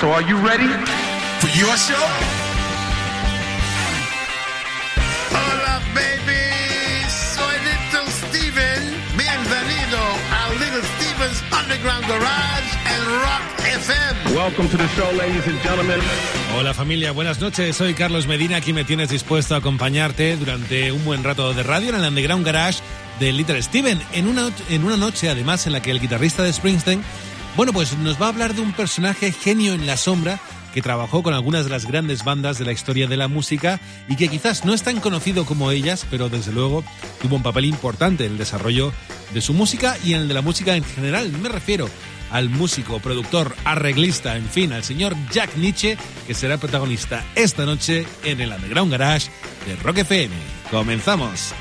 So are you ready? For your show? Hola, baby. Soy Little Steven. Bienvenido a Little Steven's Underground Garage and Rock FM. Welcome to the show, ladies and gentlemen. Hola familia, buenas noches. Soy Carlos Medina. Aquí me tienes dispuesto a acompañarte durante un buen rato de radio en el Underground Garage de Little Steven. En una, en una noche, además, en la que el guitarrista de Springsteen, bueno, pues nos va a hablar de un personaje genio en la sombra que trabajó con algunas de las grandes bandas de la historia de la música y que quizás no es tan conocido como ellas, pero desde luego tuvo un papel importante en el desarrollo de su música y en el de la música en general. Me refiero al músico, productor, arreglista, en fin, al señor Jack Nietzsche, que será protagonista esta noche en el Underground Garage de Rock FM. Comenzamos.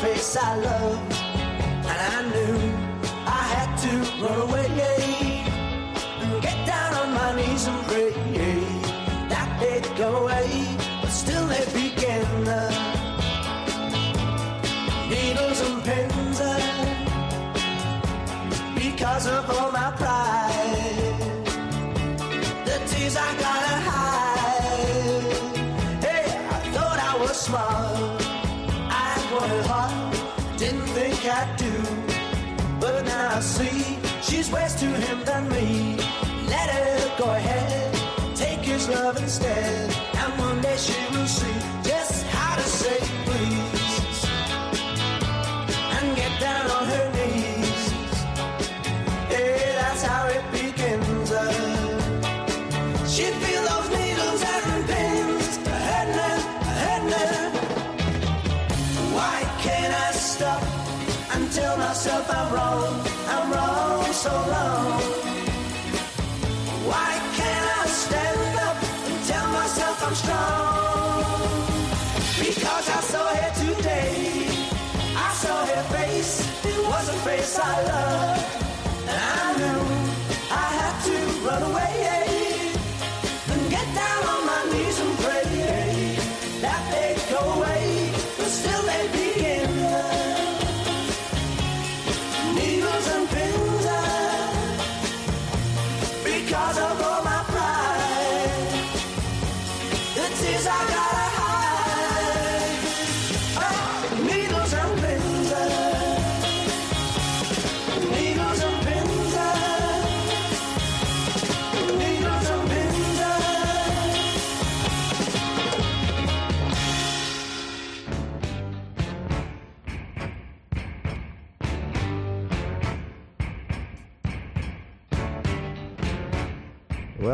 Face I loved. And I knew I had to run away.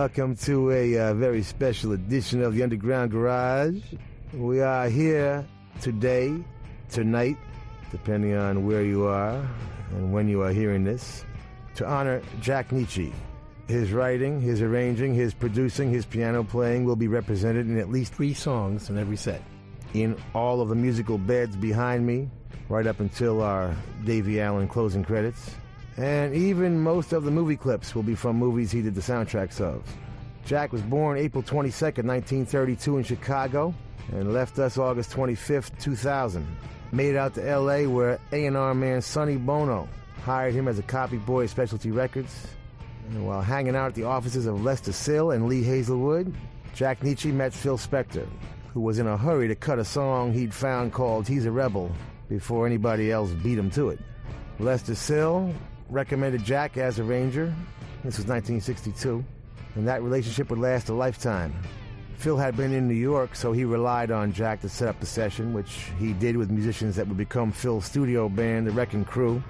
Welcome to a uh, very special edition of the Underground Garage. We are here today, tonight, depending on where you are and when you are hearing this, to honor Jack Nitzsche. His writing, his arranging, his producing, his piano playing will be represented in at least three songs in every set. In all of the musical beds behind me, right up until our Davie Allan closing credits. And even most of the movie clips will be from movies he did the soundtracks of. Jack was born April 22nd, 1932 in Chicago and left us August 25th, 2000. Made it out to LA where A&R man Sonny Bono hired him as a copy boy at Specialty Records. And while hanging out at the offices of Lester Sill and Lee Hazlewood, Jack Nitzsche met Phil Spector, who was in a hurry to cut a song he'd found called He's a Rebel before anybody else beat him to it. Lester Sill recommended Jack as a arranger. This was 1962, and that relationship would last a lifetime. Phil had been in New York, so he relied on Jack to set up the session, which he did with musicians that would become Phil's studio band, the Wrecking Crew.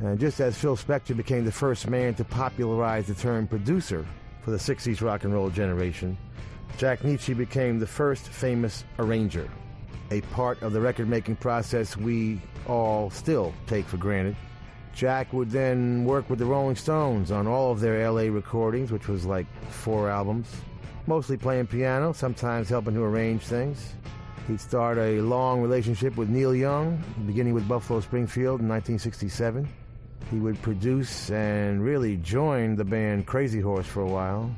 And just as Phil Spector became the first man to popularize the term producer for the 60s rock and roll generation, Jack Nitzsche became the first famous arranger, a part of the record making process we all still take for granted. Jack would then work with the Rolling Stones on all of their LA recordings, which was like four albums, mostly playing piano, sometimes helping to arrange things. He'd start a long relationship with Neil Young, beginning with Buffalo Springfield in 1967. He would produce and really join the band Crazy Horse for a while.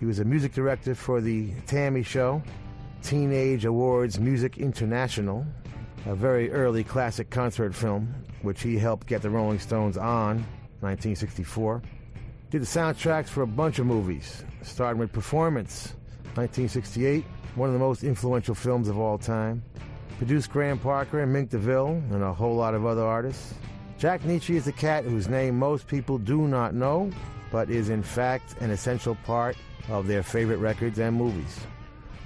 He was a music director for the T.A.M.I. Show, Teenage Awards Music International, a very early classic concert film which he helped get the Rolling Stones on, 1964. Did the soundtracks for a bunch of movies, starting with Performance, 1968, one of the most influential films of all time. Produced Graham Parker and Mink DeVille and a whole lot of other artists. Jack Nitzsche is a cat whose name most people do not know, but is in fact an essential part of their favorite records and movies.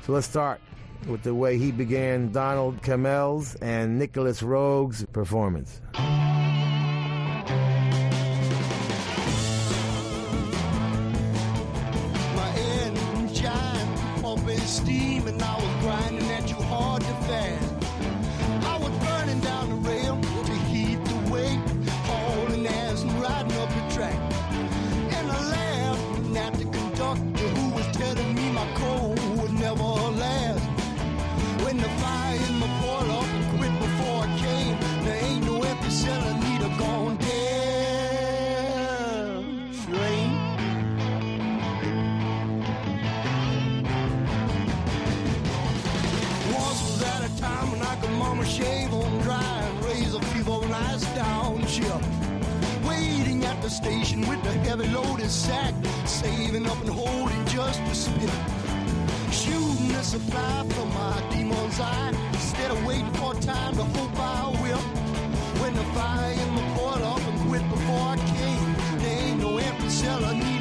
So let's start with the way he began Donald Cammell's and Nicolas Roeg's performance. station with the heavy loaded sack, saving up and holding just to spit. Shooting a supply from my demon's eye, instead of waiting for time to hope I will. When the fire in my boiler up and quit before I came, there ain't no empty cell I need.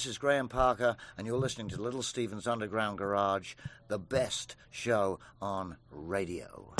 This is Graham Parker, and you're listening to Little Steven's Underground Garage, the best show on radio.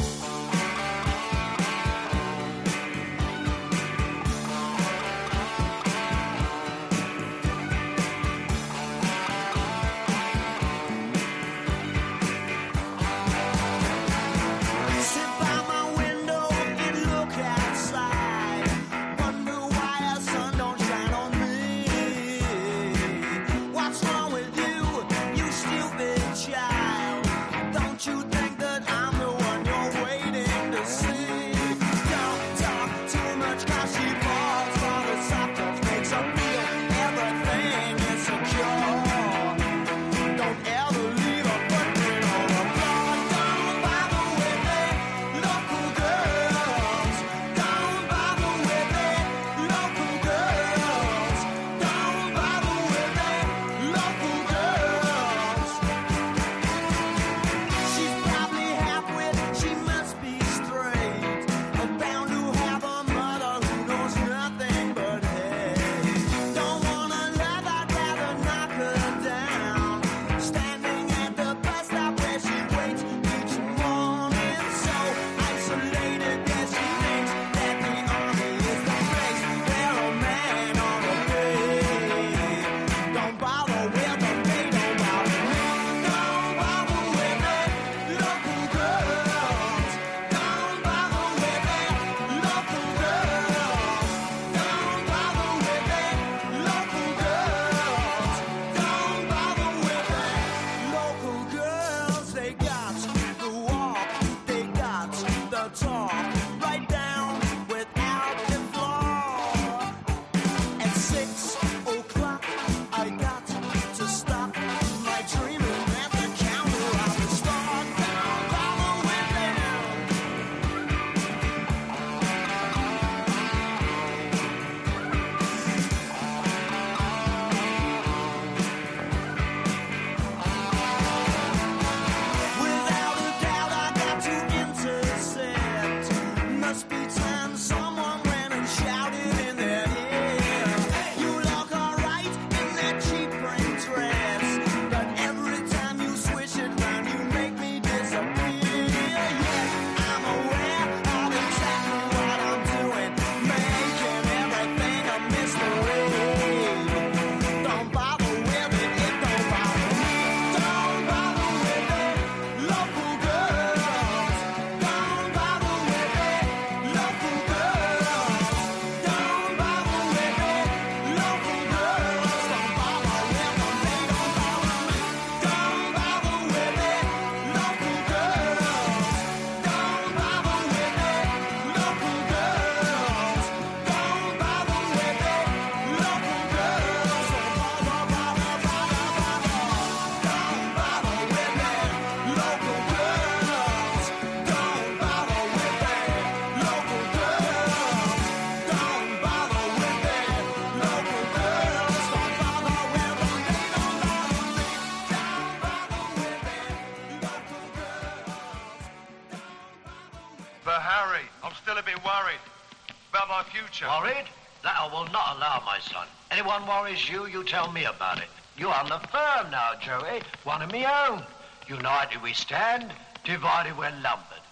one worries you, you tell me about it. You're on the firm now, Joey. One of me own. United we stand, divided we're lumbered.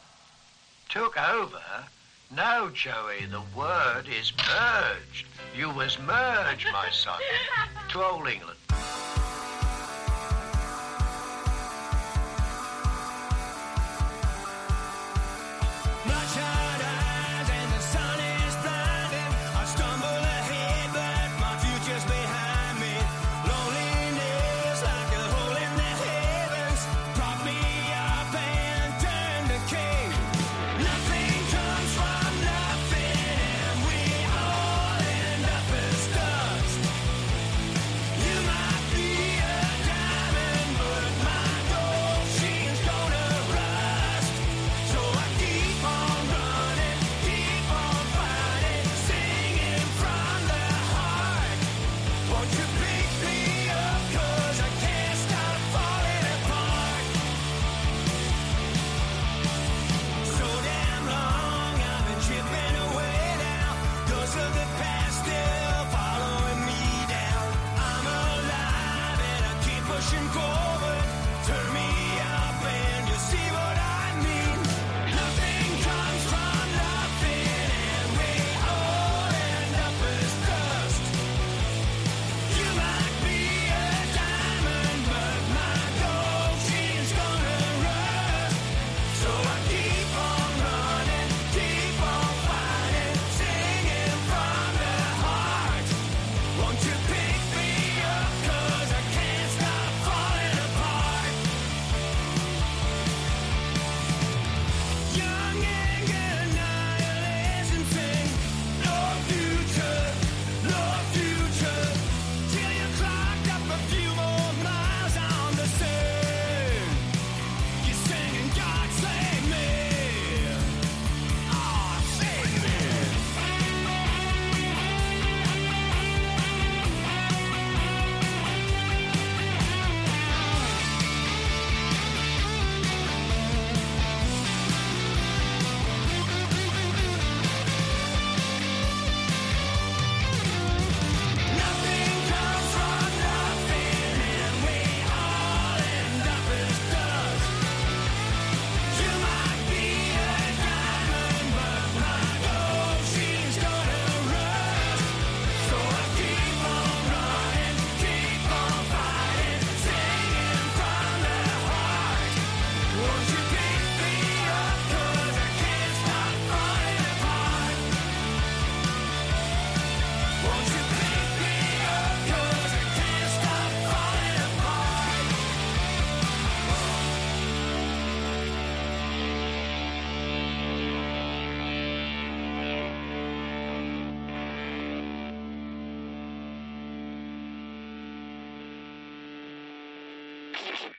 Took over? No, Joey, the word is merged. You was merged, my son, to old England.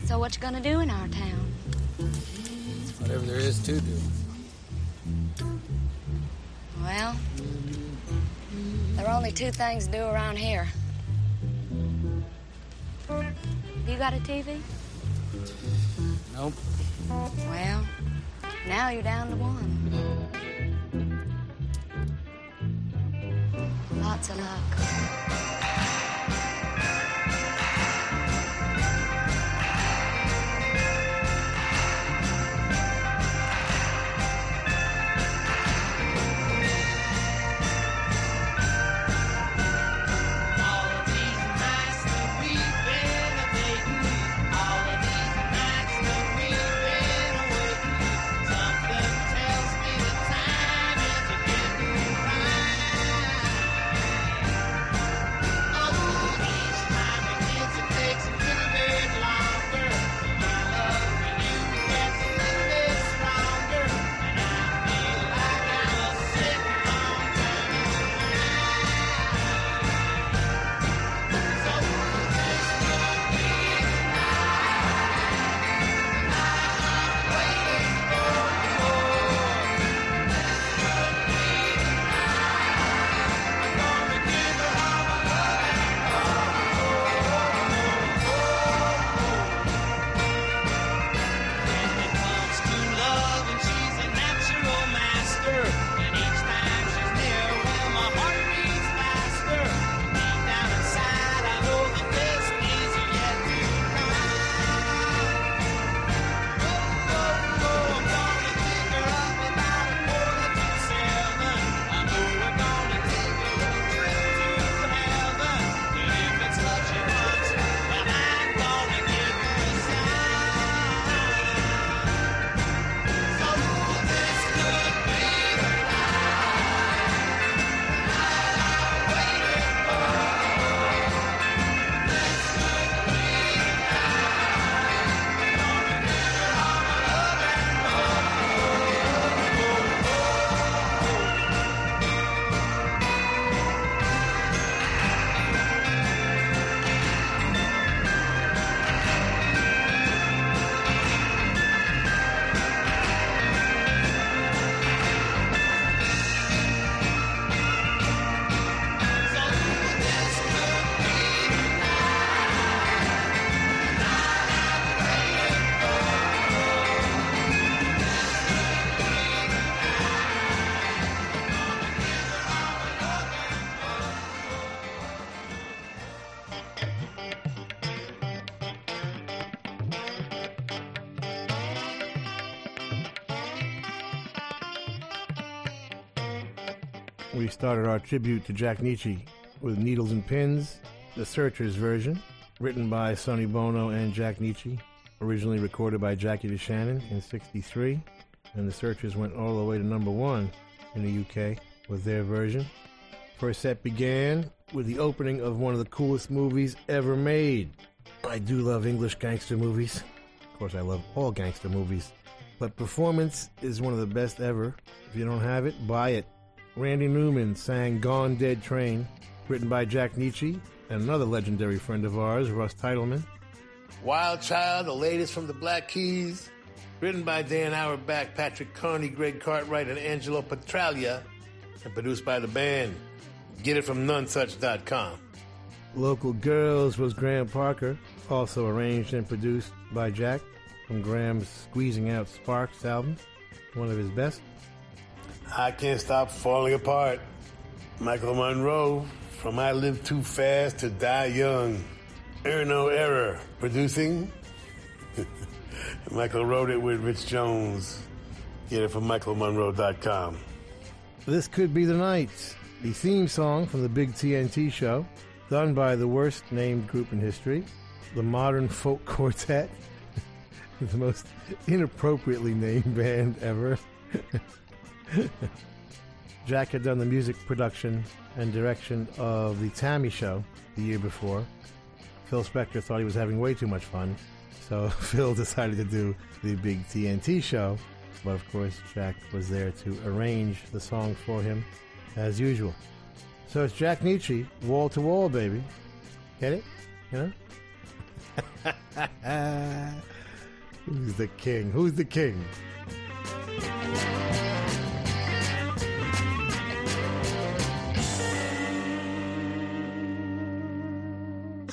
So what you gonna do in our town? Whatever there is to do. Well, there are only two things to do around here. You got a TV? Nope. Well, now you're down to one. Lots of luck. Started our tribute to Jack Nitzsche with Needles and Pins, the Searchers version, written by Sonny Bono and Jack Nitzsche, originally recorded by Jackie DeShannon in 63, and the Searchers went all the way to number one in the UK with their version. First set began with the opening of one of the coolest movies ever made. I do love English gangster movies. Of course, I love all gangster movies. But performance is one of the best ever. If you don't have it, buy it. Randy Newman sang Gone Dead Train, written by Jack Nitzsche and another legendary friend of ours, Russ Titelman. Wild Child, the latest from the Black Keys, written by Dan Auerbach, Patrick Carney, Greg Cartwright, and Angelo Petraglia, and produced by the band. Get it from nonesuch.com. Local Girls was Graham Parker, also arranged and produced by Jack from Graham's Squeezing Out Sparks album, one of his best. I Can't Stop Falling Apart. Michael Monroe from I Live Too Fast to Die Young. Erno Error producing. Michael wrote it with Rich Jones. Get it from michaelmonroe.com. This could be the night. The theme song from the Big TNT show, done by the worst named group in history, the Modern Folk Quartet, the most inappropriately named band ever. Jack had done the music production and direction of the T.A.M.I. show the year before. Phil Spector thought he was having way too much fun, so Phil decided to do the big TNT show. But of course, Jack was there to arrange the song for him, as usual. So it's Jack Nitzsche, wall to wall, baby. Get it? You know? Who's the king? Who's the king?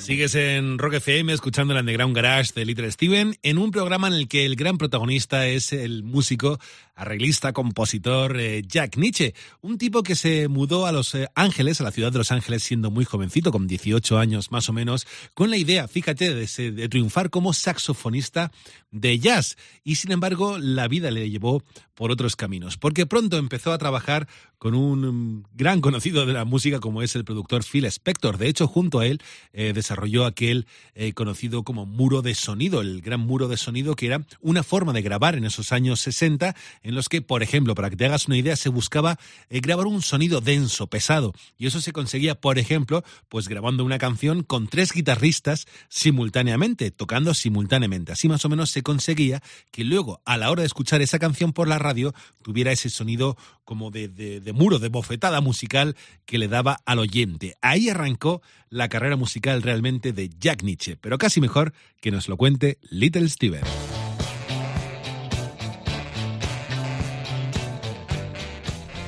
Sigues en Rock FM escuchando el Underground Garage de Little Steven en un programa en el que el gran protagonista es el músico, arreglista, compositor eh, Jack Nietzsche, un tipo que se mudó a Los eh, Ángeles, a la ciudad de Los Ángeles siendo muy jovencito, con 18 años más o menos, con la idea, fíjate, de, triunfar como saxofonista de jazz y sin embargo la vida le llevó por otros caminos, porque pronto empezó a trabajar con un mm, gran conocido de la música como es el productor Phil Spector. De hecho, junto a él eh, desarrolló aquel conocido como muro de sonido, el gran muro de sonido que era una forma de grabar en esos años 60 en los que, por ejemplo, para que te hagas una idea, se buscaba eh, grabar un sonido denso, pesado, y eso se conseguía, por ejemplo, pues grabando una canción con tres guitarristas simultáneamente, tocando simultáneamente. Así más o menos se conseguía que luego, a la hora de escuchar esa canción por la radio, tuviera ese sonido como de, de- muro, de bofetada musical que le daba al oyente. Ahí arrancó la carrera musical realmente de Jack Nietzsche, pero casi mejor que nos lo cuente Little Steven.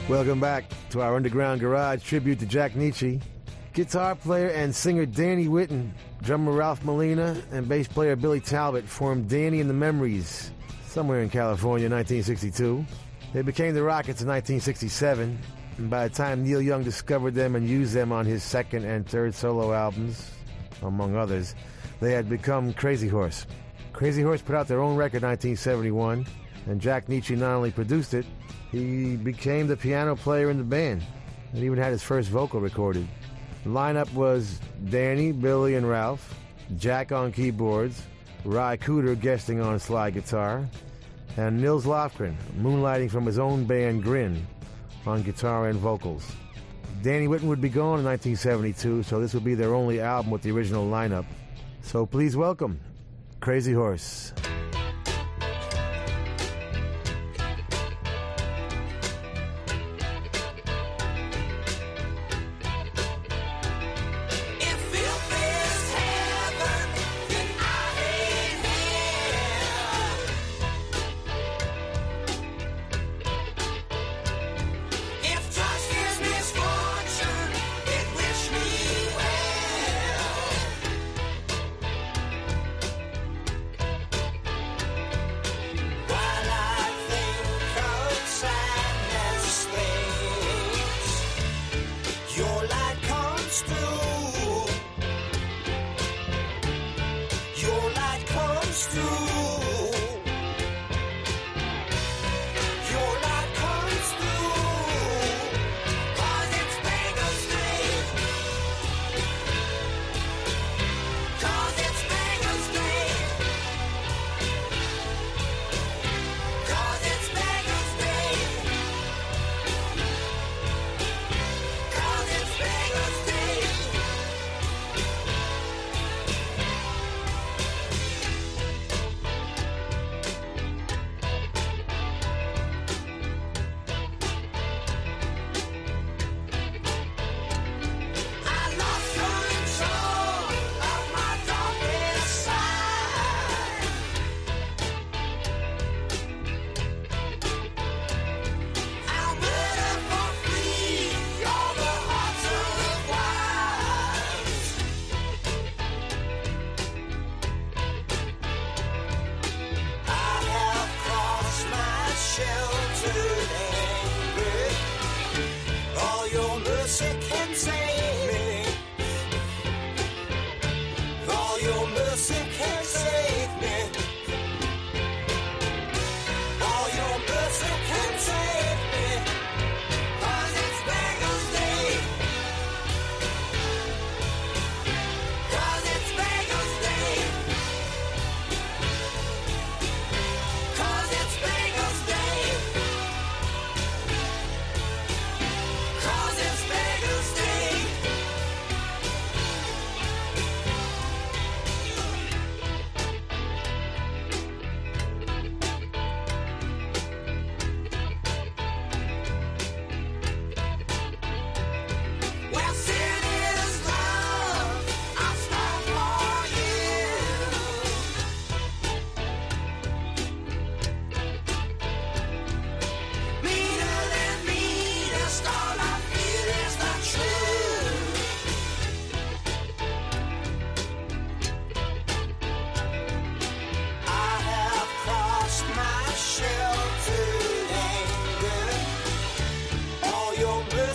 Welcome back to our Underground Garage tribute to Jack Nitzsche. Guitar player and singer Danny Whitten, drummer Ralph Molina, and bass player Billy Talbot formed Danny and the Memories somewhere in California in 1962. They became the Rockets in 1967, and by the time Neil Young discovered them and used them on his second and third solo albums, among others, they had become Crazy Horse. Crazy Horse put out their own record in 1971, and Jack Nitzsche not only produced it, he became the piano player in the band and even had his first vocal recorded. The lineup was Danny, Billy, and Ralph, Jack on keyboards, Ry Cooder guesting on slide guitar, and Nils Lofgren moonlighting from his own band Grin on guitar and vocals. Danny Whitten would be gone in 1972, so this would be their only album with the original lineup. So please welcome Crazy Horse.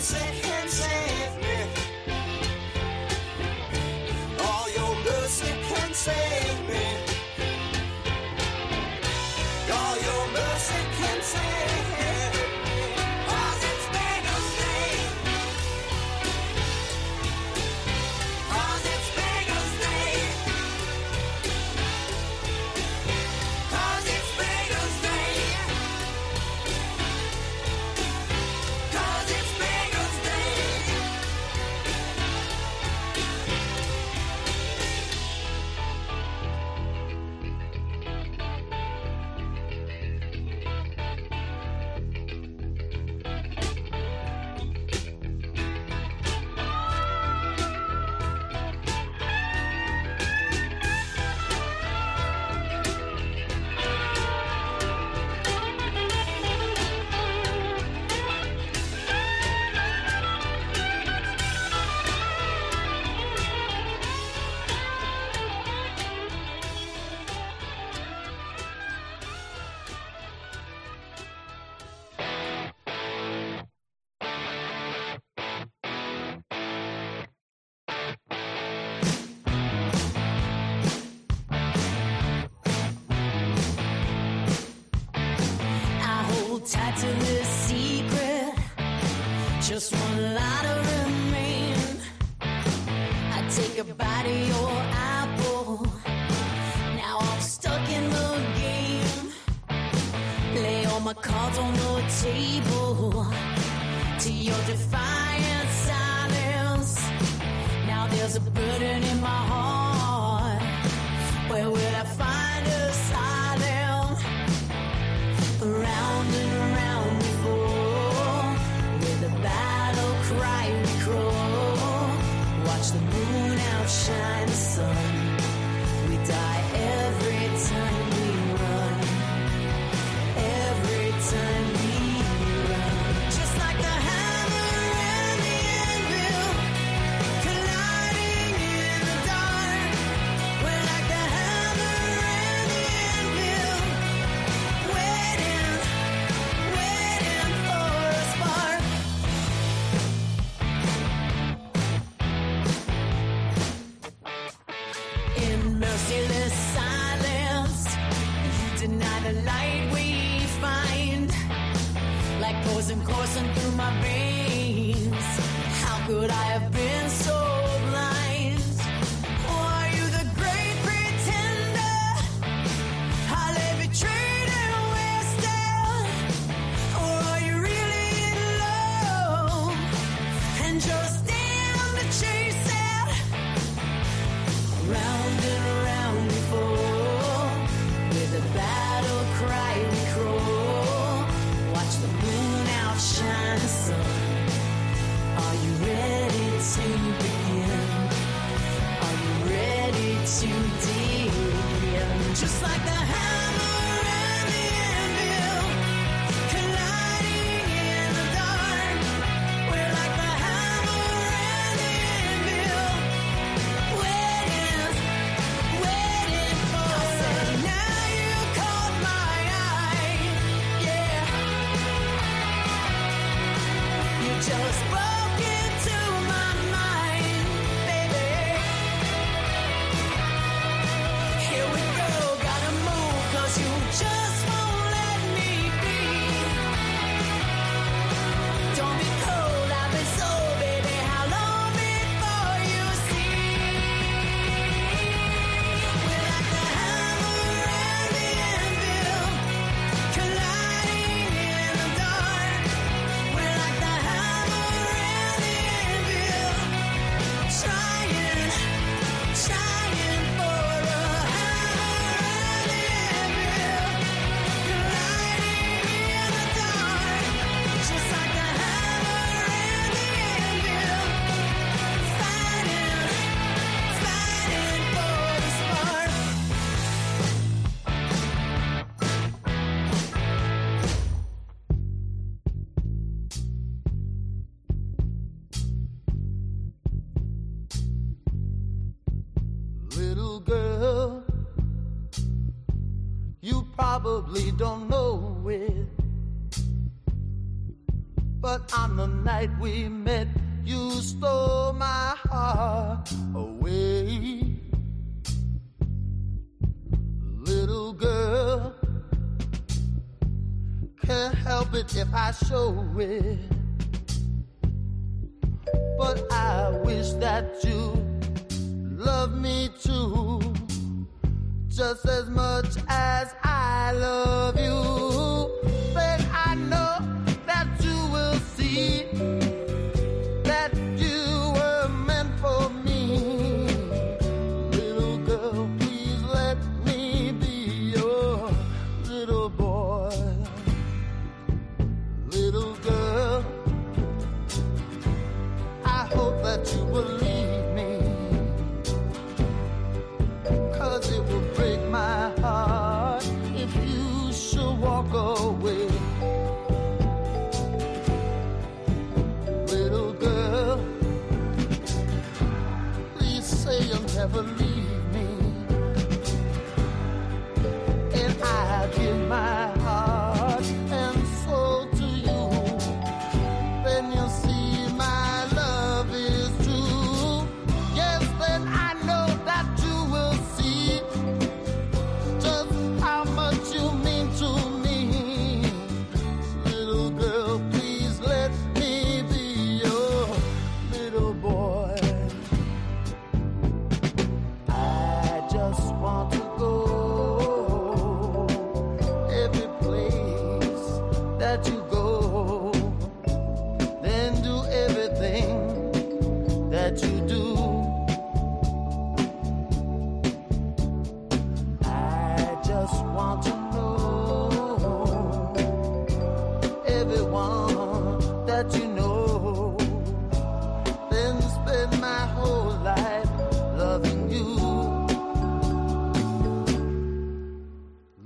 said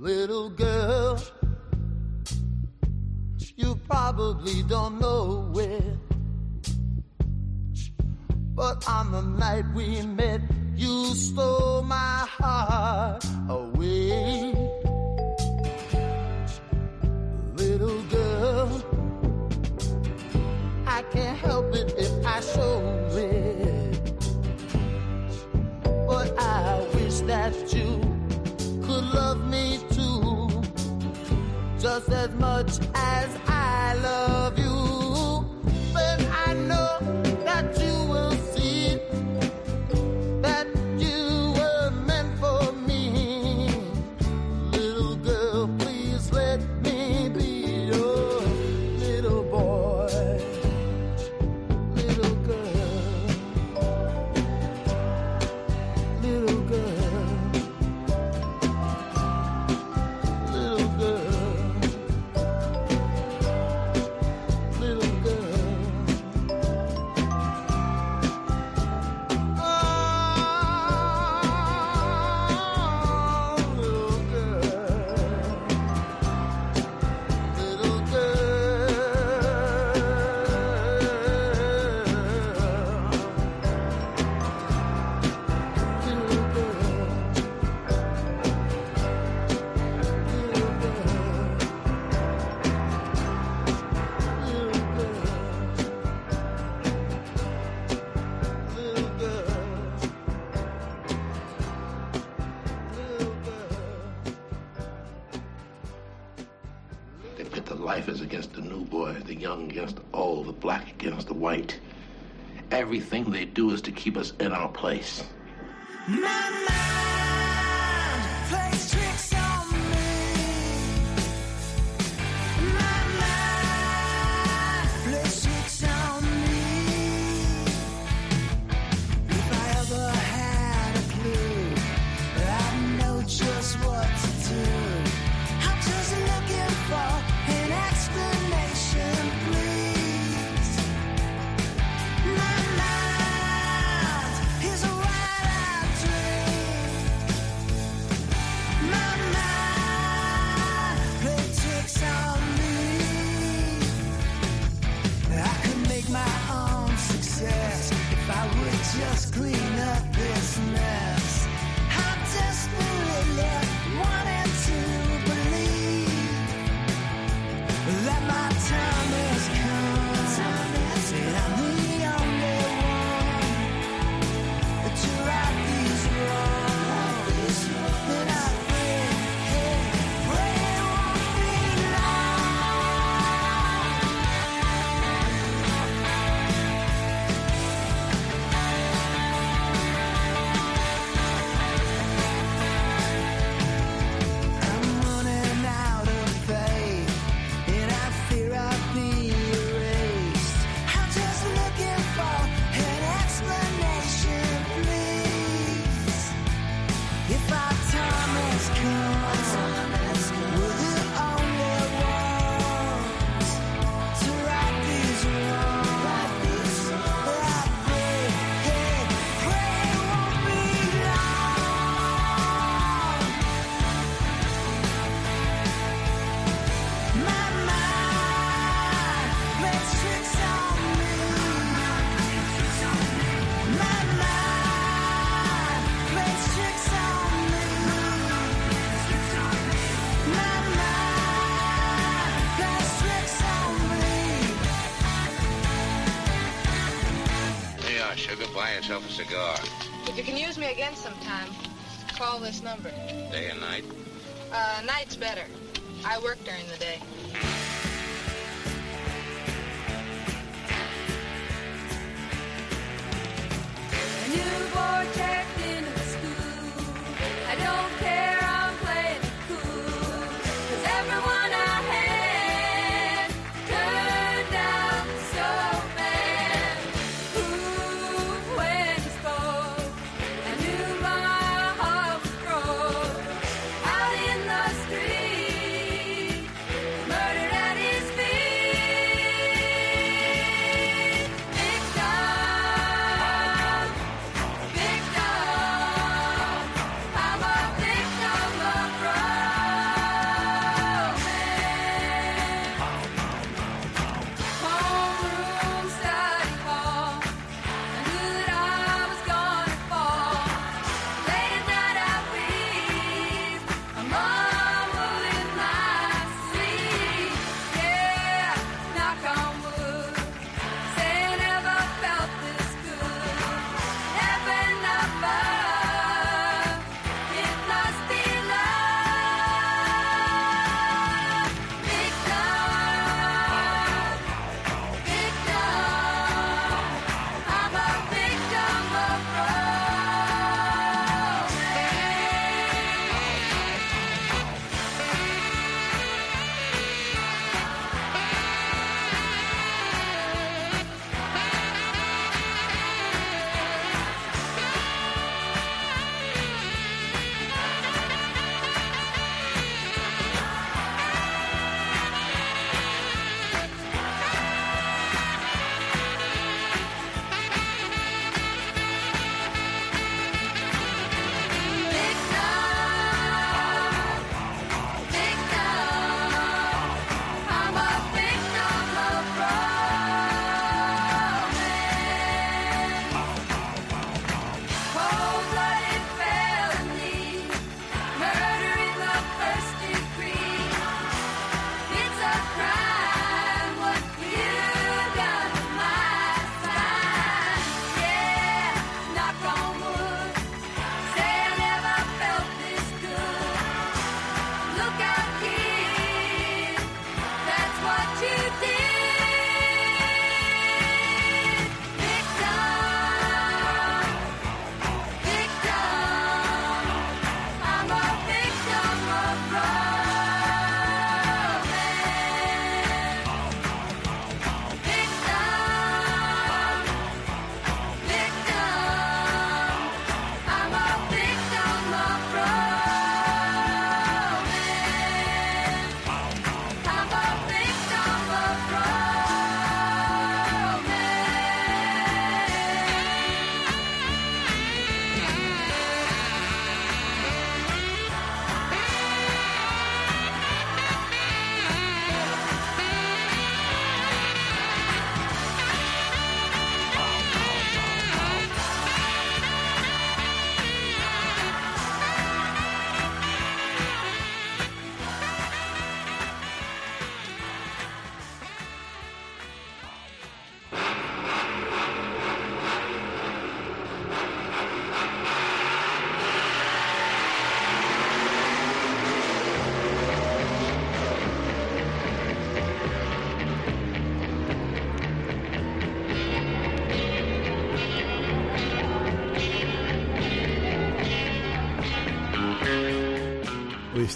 Little girl, you probably don't know where. But on the night we met, you stole my heart away. as much as I love you. keep us in our place. cigar. If you can use me again sometime, call this number. Day and night? Uh, night's better. I work during the day.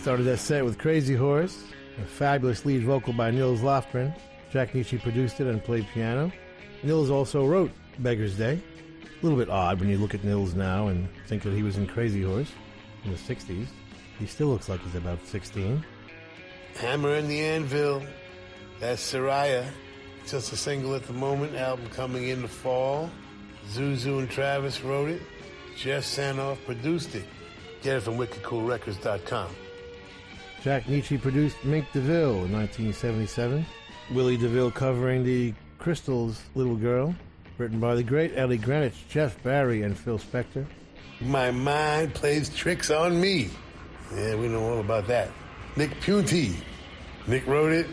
Started that set with Crazy Horse, a fabulous lead vocal by Nils Lofgren. Jack Nitzsche produced it and played piano. Nils also wrote Beggar's Day. A little bit odd when you look at Nils now and think that he was in Crazy Horse in the 60s. He still looks like he's about 16. Hammer and the Anvil. That's Soraia. Just a single at the moment. Album coming in the fall. ZouZou and Travis wrote it. Jeff Sanoff produced it. Get it from wickedcoolrecords.com. Jack Nitzsche produced Mink DeVille in 1977. Willie DeVille covering the Crystals' Little Girl, written by the great Ellie Greenwich, Jeff Barry, and Phil Spector. My mind plays tricks on me. Yeah, we know all about that. Nick Piunti. Nick wrote it,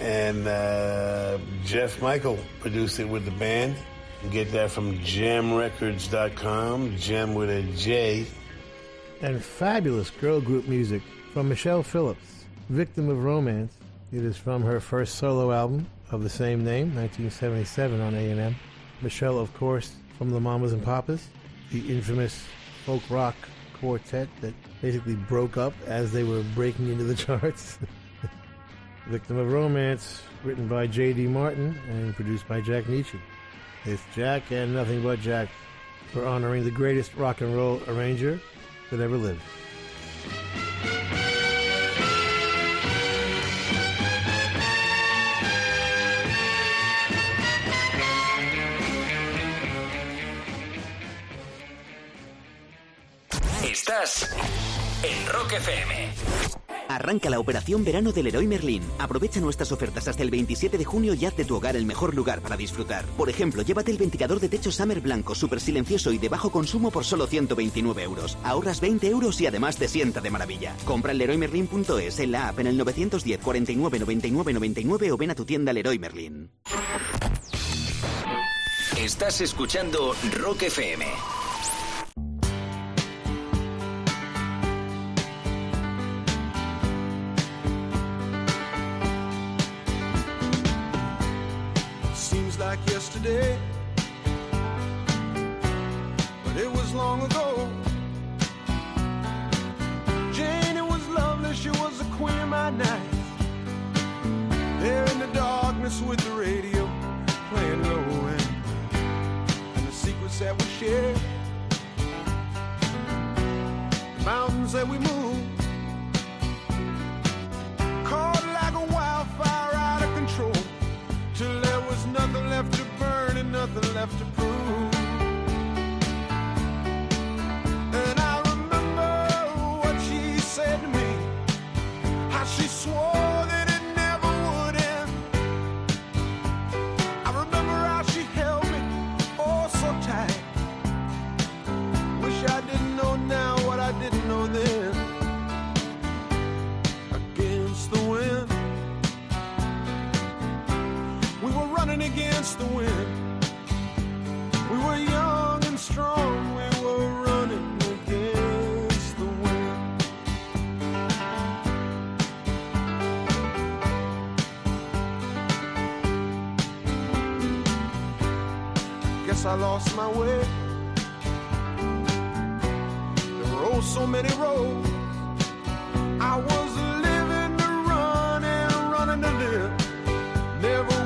and uh, Jeff Michael produced it with the band. You get that from jemrecords.com, gem with a J. And fabulous girl group music from Michelle Phillips, Victim of Romance. It is from her first solo album of the same name, 1977 on A&M. Michelle, of course, from the Mamas and Papas, the infamous folk rock quartet that basically broke up as they were breaking into the charts. Victim of Romance, written by J.D. Martin and produced by Jack Nitzsche. It's Jack and nothing but Jack for honoring the greatest rock and roll arranger that ever lived. Estás en Rock FM. Arranca la operación verano del Leroy Merlin. Aprovecha nuestras ofertas hasta el 27 de junio y haz de tu hogar el mejor lugar para disfrutar. Por ejemplo, llévate el ventilador de techo Summer blanco, súper silencioso y de bajo consumo por solo 129 euros. Ahorras 20 euros y además te sienta de maravilla. Compra en leroymerlin.es, en la app, en el 910 49 99 99 o ven a tu tienda Leroy Merlin. Estás escuchando Rock FM. Like yesterday, but it was long ago. Jane, it was lovely, she was the queen of my night. There in the darkness with the radio playing low end, and the secrets that we shared, the mountains that we moved, left to prove. And I remember what she said to me, how she swore that it never would end. I remember how she held me oh so tight. Wish I didn't know now what I didn't know then. Against the wind. We were running against the wind. I lost my way. There were oh so many roads. I was living to run and running to live. Never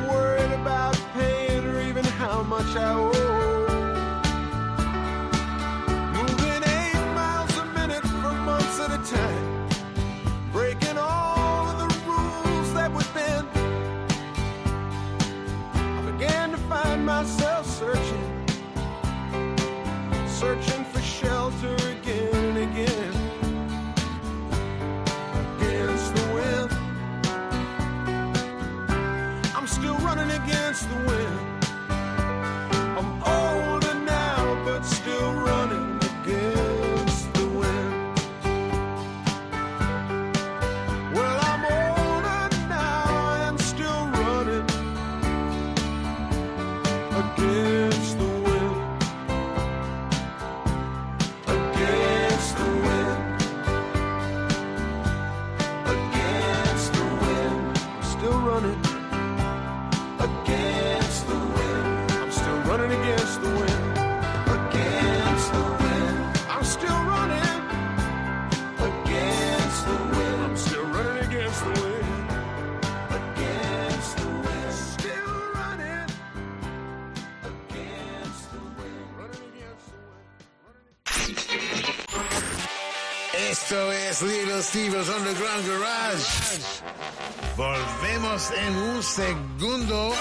En un segundo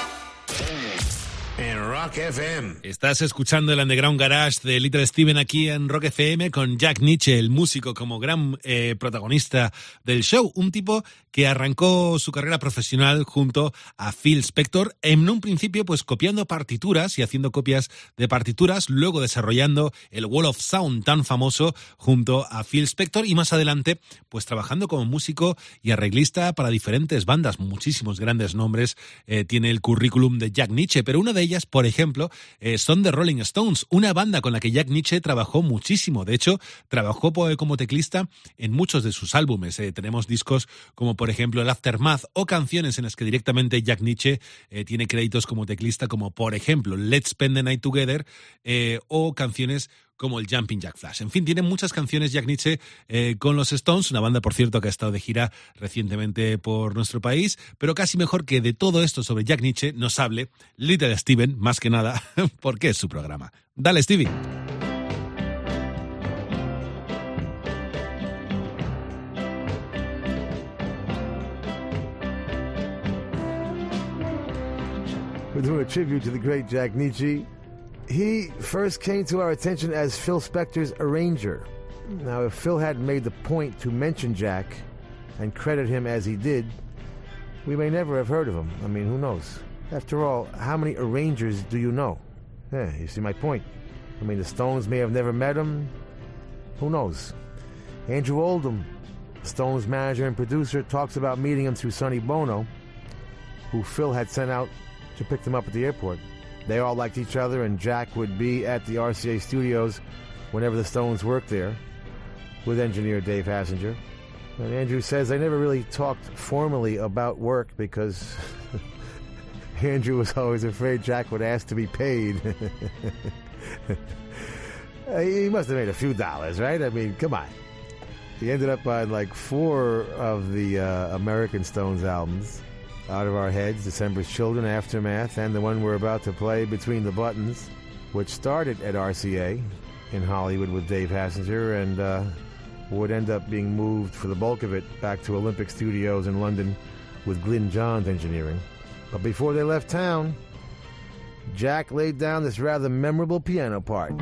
Rock FM. Estás escuchando el Underground Garage de Little Steven aquí en Rock FM con Jack Nietzsche, el músico, como gran eh, protagonista del show. Un tipo que arrancó su carrera profesional junto a Phil Spector, en un principio pues copiando partituras y haciendo copias de partituras, luego desarrollando el Wall of Sound tan famoso junto a Phil Spector y más adelante pues trabajando como músico y arreglista para diferentes bandas. Muchísimos grandes nombres eh, tiene el currículum de Jack Nietzsche, pero una de ellas, por ejemplo, eh, son The Rolling Stones, una banda con la que Jack Nietzsche trabajó muchísimo. De hecho, trabajó po- como teclista en muchos de sus álbumes. Eh, tenemos discos como, por ejemplo, el Aftermath o canciones en las que directamente Jack Nietzsche eh, tiene créditos como teclista, como por ejemplo Let's Spend the Night Together eh, o canciones como el Jumping Jack Flash. En fin, tiene muchas canciones Jack Nietzsche eh, con los Stones, una banda, por cierto, que ha estado de gira recientemente por nuestro país, pero casi mejor que de todo esto sobre Jack Nietzsche nos hable Little Steven, más que nada, porque es su programa. Dale, Stevie. We're doing a tribute to the great Jack Nietzsche. He first came to our attention as Phil Spector's arranger. Now, if Phil hadn't made the point to mention Jack and credit him as he did, we may never have heard of him. I mean, who knows? After all, how many arrangers do you know? Yeah, you see my point. I mean, the Stones may have never met him. Who knows? Andrew Oldham, Stones manager and producer, talks about meeting him through Sonny Bono, who Phil had sent out to pick them up at the airport. They all liked each other, and Jack would be at the RCA studios whenever the Stones worked there with engineer Dave Hassinger. And Andrew says they never really talked formally about work because Andrew was always afraid Jack would ask to be paid. He must have made a few dollars, right? I mean, come on. He ended up on like four of the uh, American Stones albums. Out of Our Heads, December's Children, Aftermath, and the one we're about to play, Between the Buttons, which started at RCA in Hollywood with Dave Hassinger and uh, would end up being moved for the bulk of it back to Olympic Studios in London with Glyn Johns engineering. But before they left town, Jack laid down this rather memorable piano part.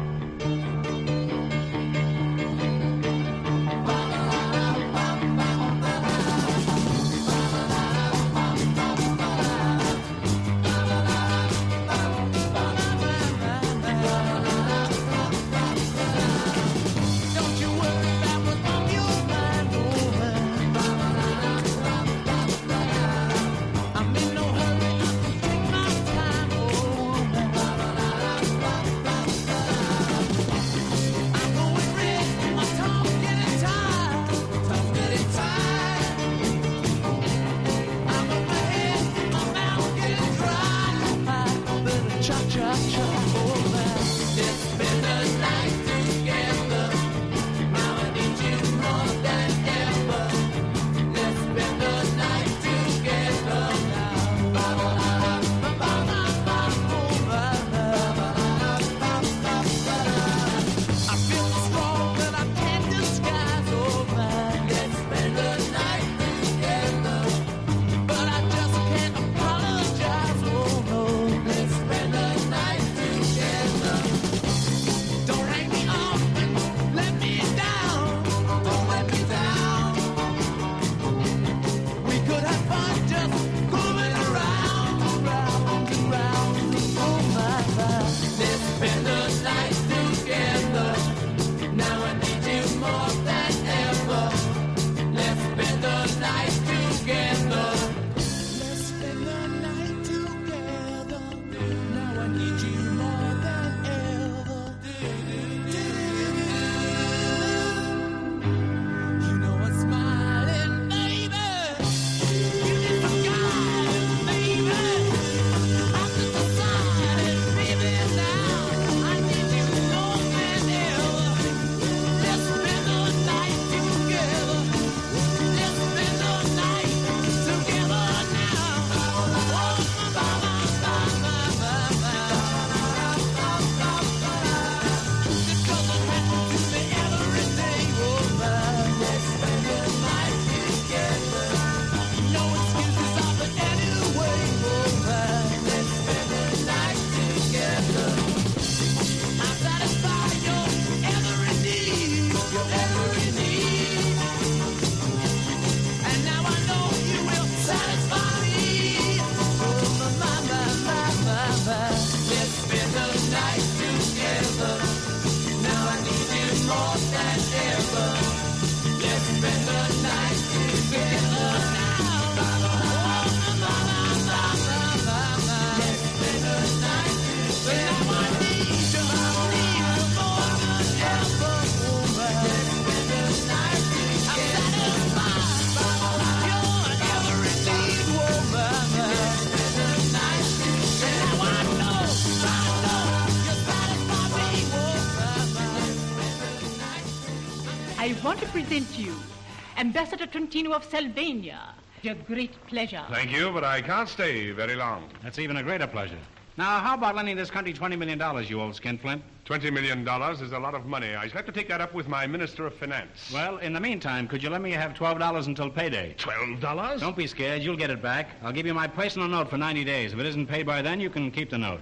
Ambassador Trentino of Sylvania. A great pleasure. Thank you, but I can't stay very long. That's even a greater pleasure. Now, how about lending this country $20 million, you old skinflint? $20 million is a lot of money. I shall have to take that up with my Minister of Finance. Well, in the meantime, could you let me have $12 until payday? $12? Don't be scared. You'll get it back. I'll give you my personal note for 90 days. If it isn't paid by then, you can keep the note.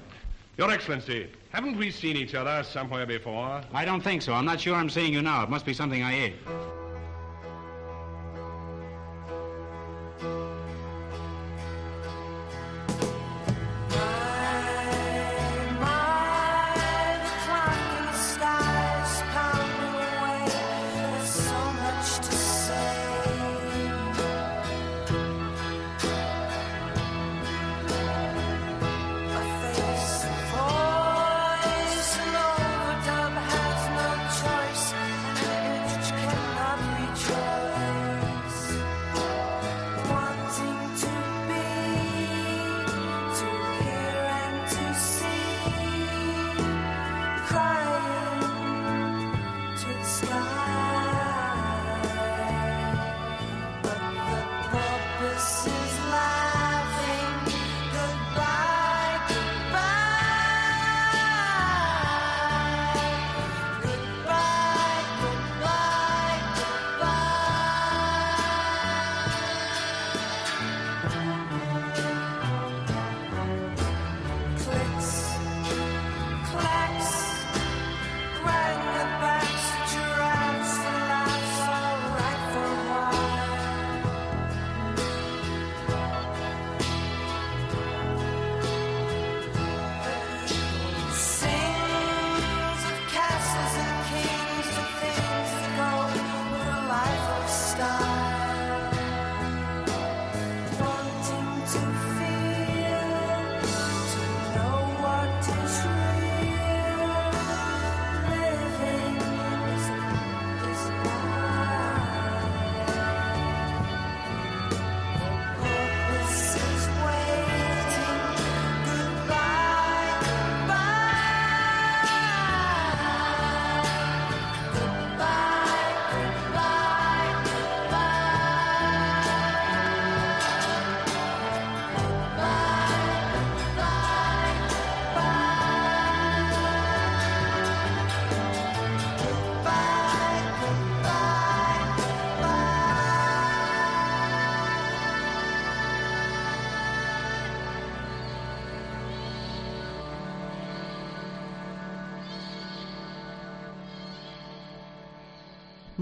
Your Excellency, haven't we seen each other somewhere before? I don't think so. I'm not sure I'm seeing you now. It must be something I ate.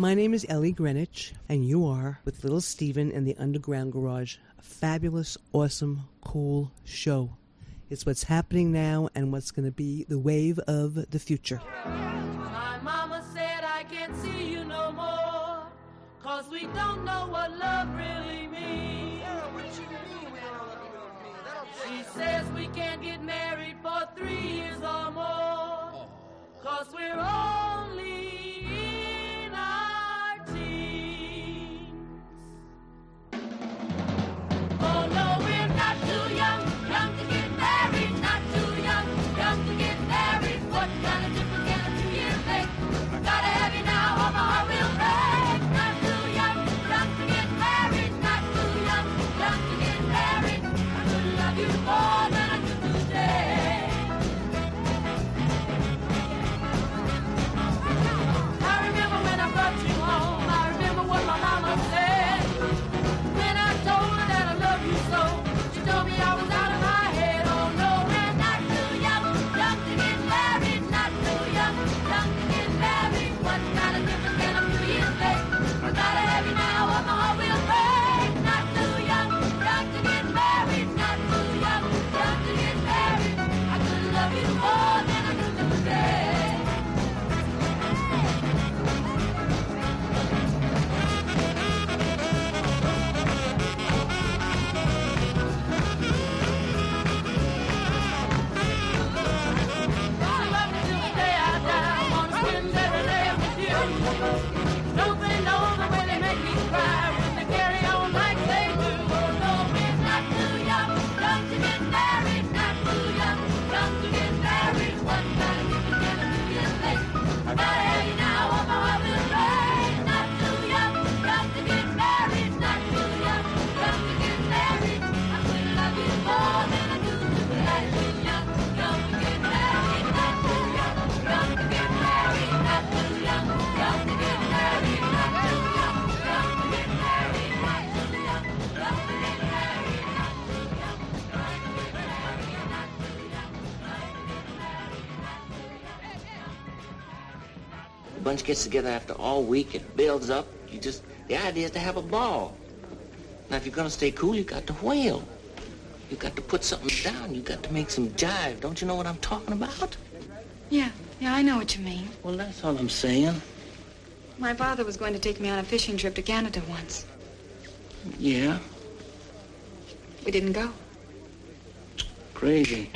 My name is Ellie Greenwich, and you are with Little Steven in the Underground Garage. A fabulous, awesome, cool show. It's what's happening now and what's going to be the wave of the future. My mama said I can't see you no more. Cause we don't know what love really means. She says we can't get married for three years or more. Cause we're only bunch gets together after all week, it builds up. You just, the idea is to have a ball. Now, if you're gonna stay cool, you got to whale. You got to put something down. You got to make some jive. Don't you know what I'm talking about? Yeah, yeah, I know what you mean. Well, that's all I'm saying. My father was going to take me on a fishing trip to Canada once. Yeah, We didn't go. crazy.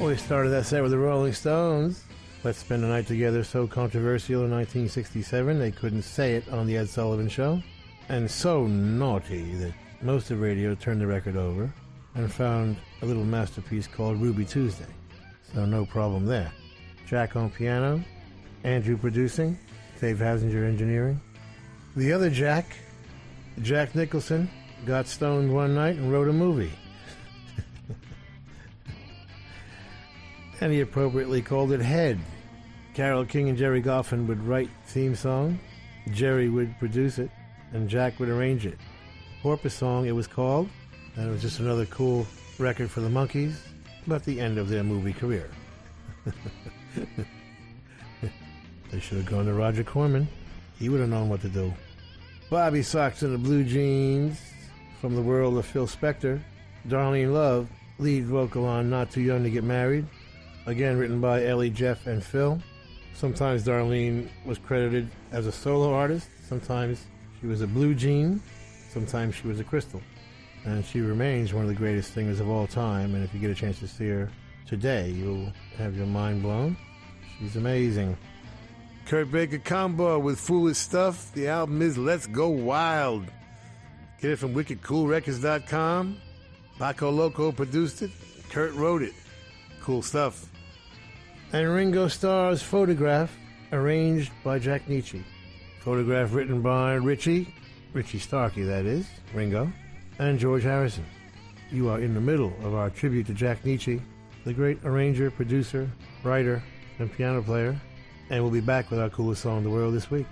We started that set with the Rolling Stones. Let's Spend the Night Together, so controversial in 1967 they couldn't say it on The Ed Sullivan Show, and so naughty that most of radio turned the record over and found a little masterpiece called Ruby Tuesday. So no problem there. Jack on piano, Andrew producing, Dave Hassinger engineering. The other Jack, Jack Nicholson, got stoned one night and wrote a movie. And he appropriately called it Head. Carole King and Gerry Goffin would write theme song, Jerry would produce it, and Jack would arrange it. Porpoise song it was called, and it was just another cool record for the Monkees, but the end of their movie career. they should have gone to Roger Corman. He would have known what to do. Bob B. Soxx and the Blue Jeans from the world of Phil Spector. Darlene Love, lead vocal on Not Too Young to Get Married. Again, written by Ellie, Jeff, and Phil. Sometimes Darlene was credited as a solo artist. Sometimes she was a blue jean. Sometimes she was a crystal. And she remains one of the greatest singers of all time. And if you get a chance to see her today, you'll have your mind blown. She's amazing. Kurt Baker combo with Foolish Stuff. The album is Let's Go Wild. Get it from wickedcoolrecords.com. Paco Loco produced it. Kurt wrote it. Cool stuff. And Ringo Starr's Photograph, arranged by Jack Nitzsche. Photograph written by Richie, Richie Starkey, that is, Ringo, and George Harrison. You are in the middle of our tribute to Jack Nitzsche, the great arranger, producer, writer, and piano player. And we'll be back with our coolest song in the world this week.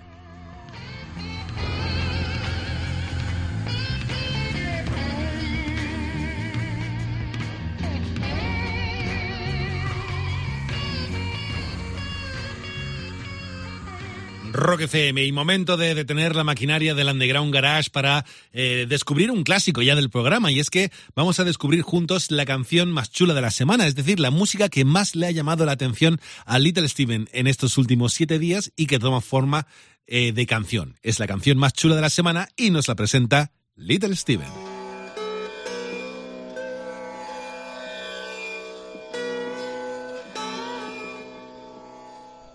Rock FM y momento de detener la maquinaria del Underground Garage para eh, descubrir un clásico ya del programa y es que vamos a descubrir juntos la canción más chula de la semana, es decir, la música que más le ha llamado la atención a Little Steven en estos últimos siete días y que toma forma eh, de canción. Es la canción más chula de la semana y nos la presenta Little Steven.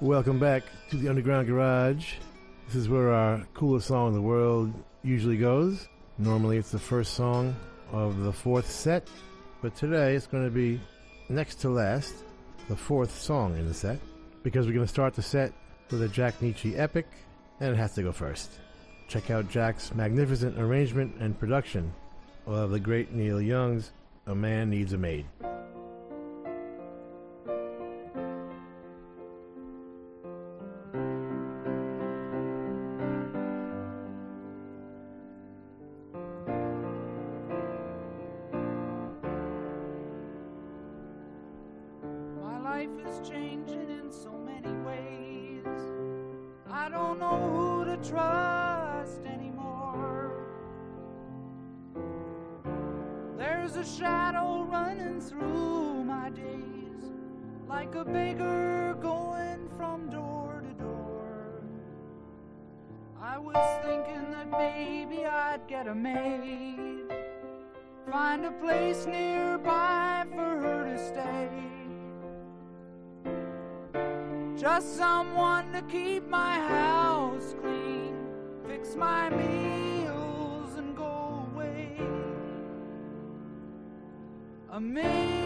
Welcome back to the Underground Garage. This is where our coolest song in the world usually goes. Normally it's the first song of the fourth set, but today it's going to be next to last, the fourth song in the set, because we're going to start the set with a Jack Nitzsche epic, and it has to go first. Check out Jack's magnificent arrangement and production of the great Neil Young's A Man Needs a Maid. There's a shadow running through my days, like a beggar going from door to door. I was thinking that maybe I'd get a maid, find a place nearby for her to stay. Just someone to keep my house clean, fix my meals A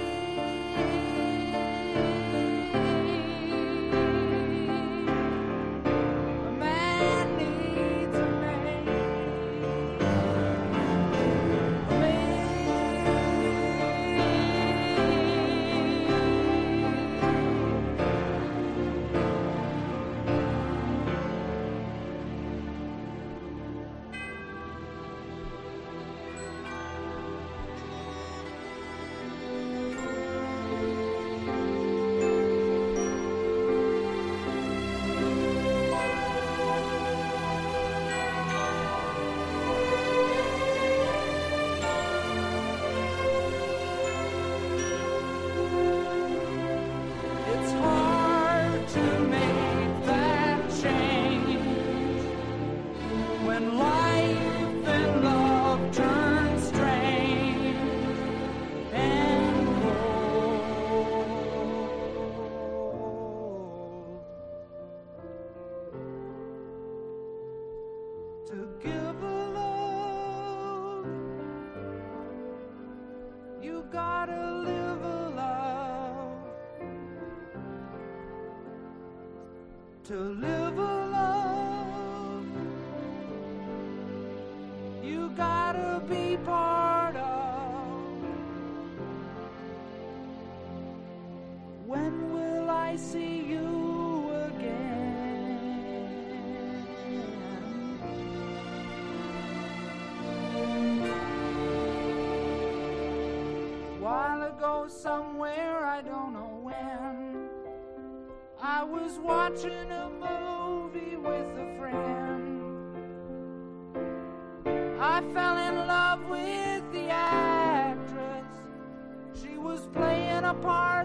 to live a love, You gotta be part of. When will I see you again? A while ago, somewhere. was watching a movie with a friend. I fell in love with the actress. She was playing a part.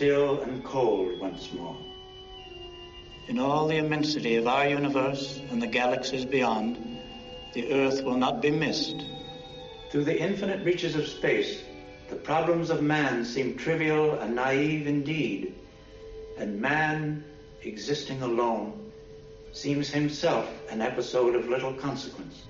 still and cold once more. In all the immensity of our universe and the galaxies beyond, the Earth will not be missed. Through the infinite reaches of space, the problems of man seem trivial and naive indeed, and man, existing alone, seems himself an episode of little consequence.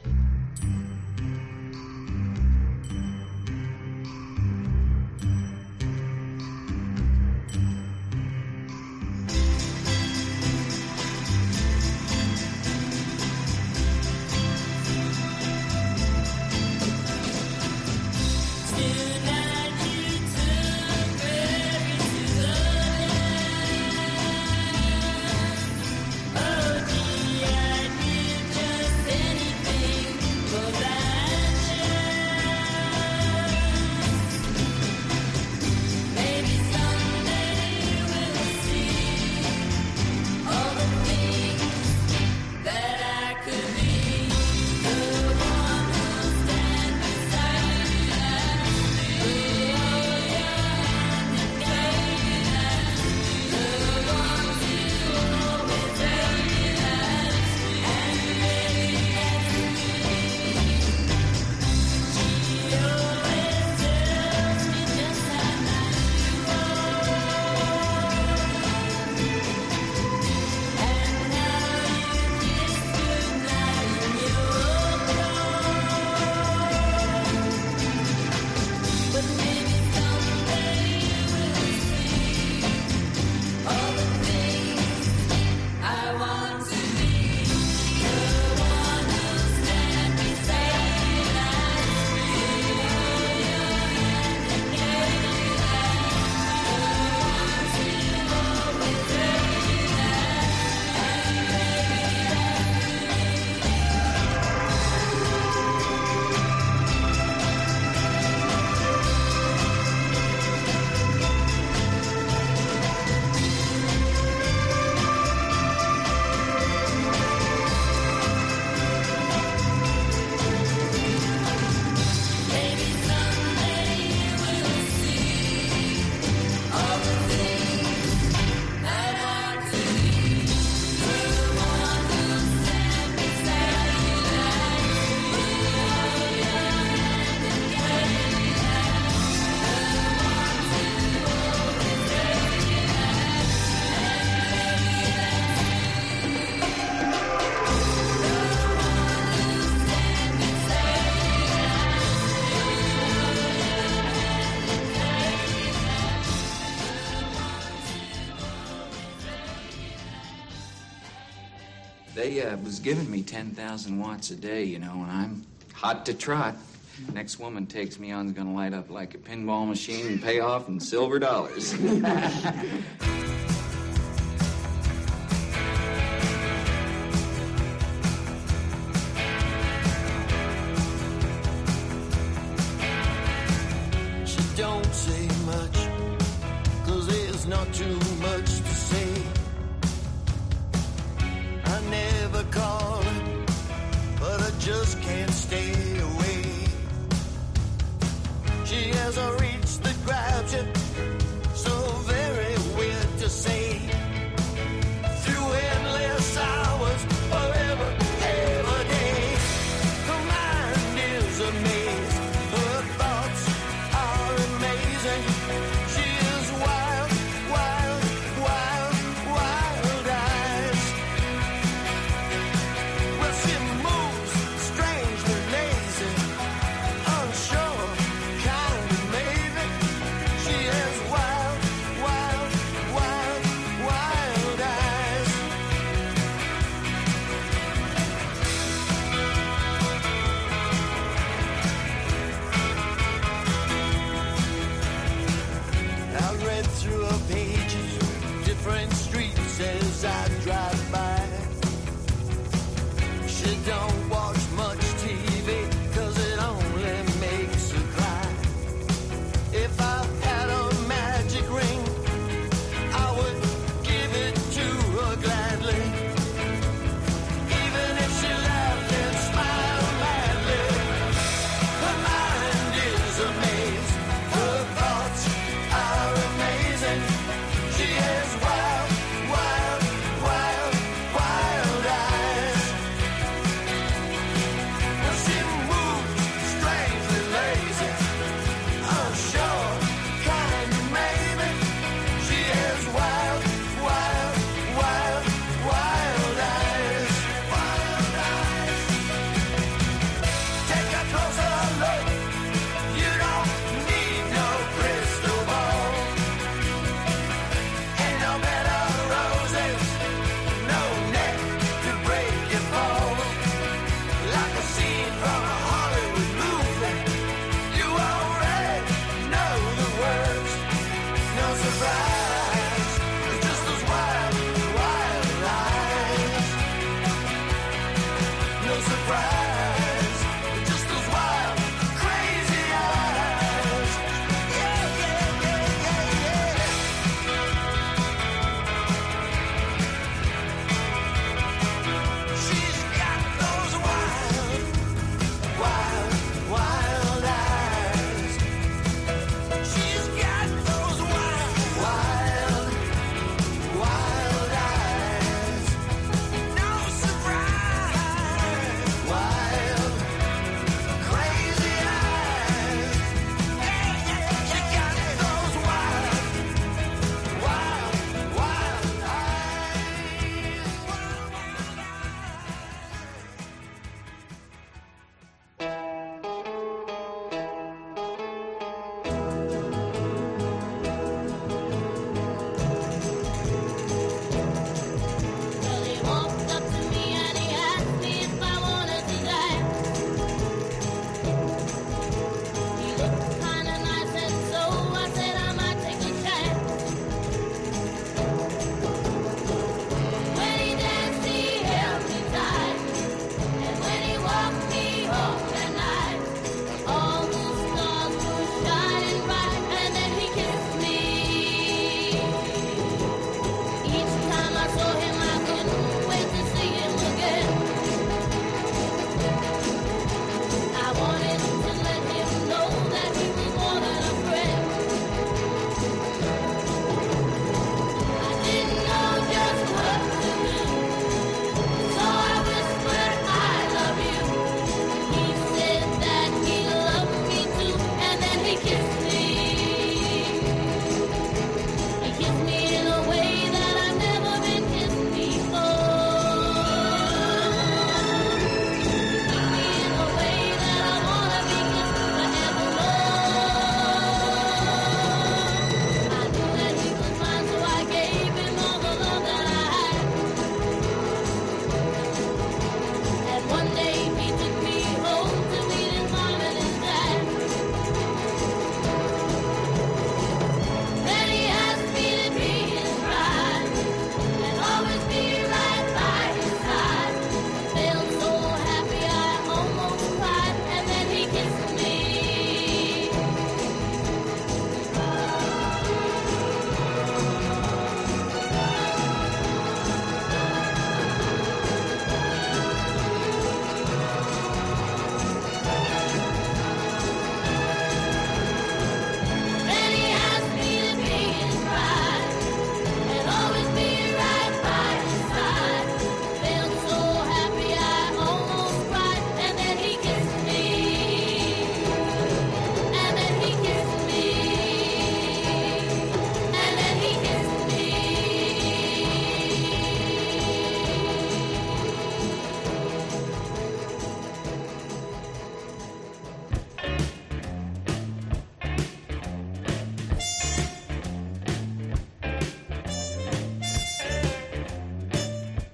10,000 watts a day, you know, and I'm hot to trot. Next woman takes me on is going to light up like a pinball machine and pay off in silver dollars.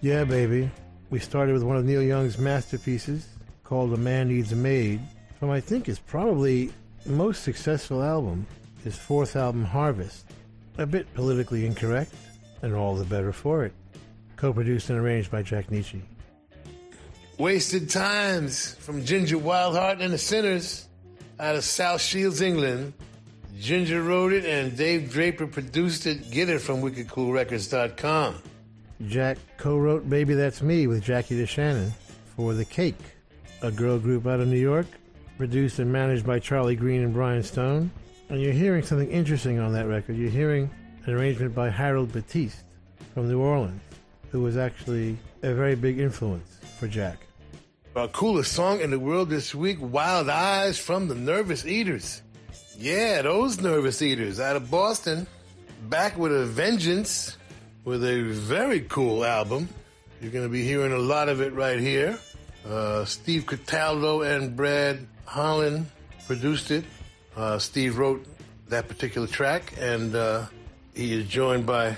Yeah, baby. We started with one of Neil Young's masterpieces called A Man Needs a Maid from I think is probably the most successful album, his fourth album, Harvest. A bit politically incorrect, and all the better for it. Co-produced and arranged by Jack Nitzsche. Wasted Times from Ginger Wildheart and the Sinners out of South Shields, England. Ginger wrote it and Dave Draper produced it. Get it from wickedcoolrecords.com. Jack co-wrote Baby That's Me with Jackie DeShannon for The Cake, a girl group out of New York, produced and managed by Charlie Green and Brian Stone. And you're hearing something interesting on that record. You're hearing an arrangement by Harold Batiste from New Orleans, who was actually a very big influence for Jack. Our coolest song in the world this week, Wild Eyes from the Nervous Eaters. Yeah, those Nervous Eaters out of Boston, back with a vengeance, with a very cool album. You're going to be hearing a lot of it right here. Uh, Steve Cataldo and Brad Holland produced it. Uh, Steve wrote that particular track, and uh, he is joined by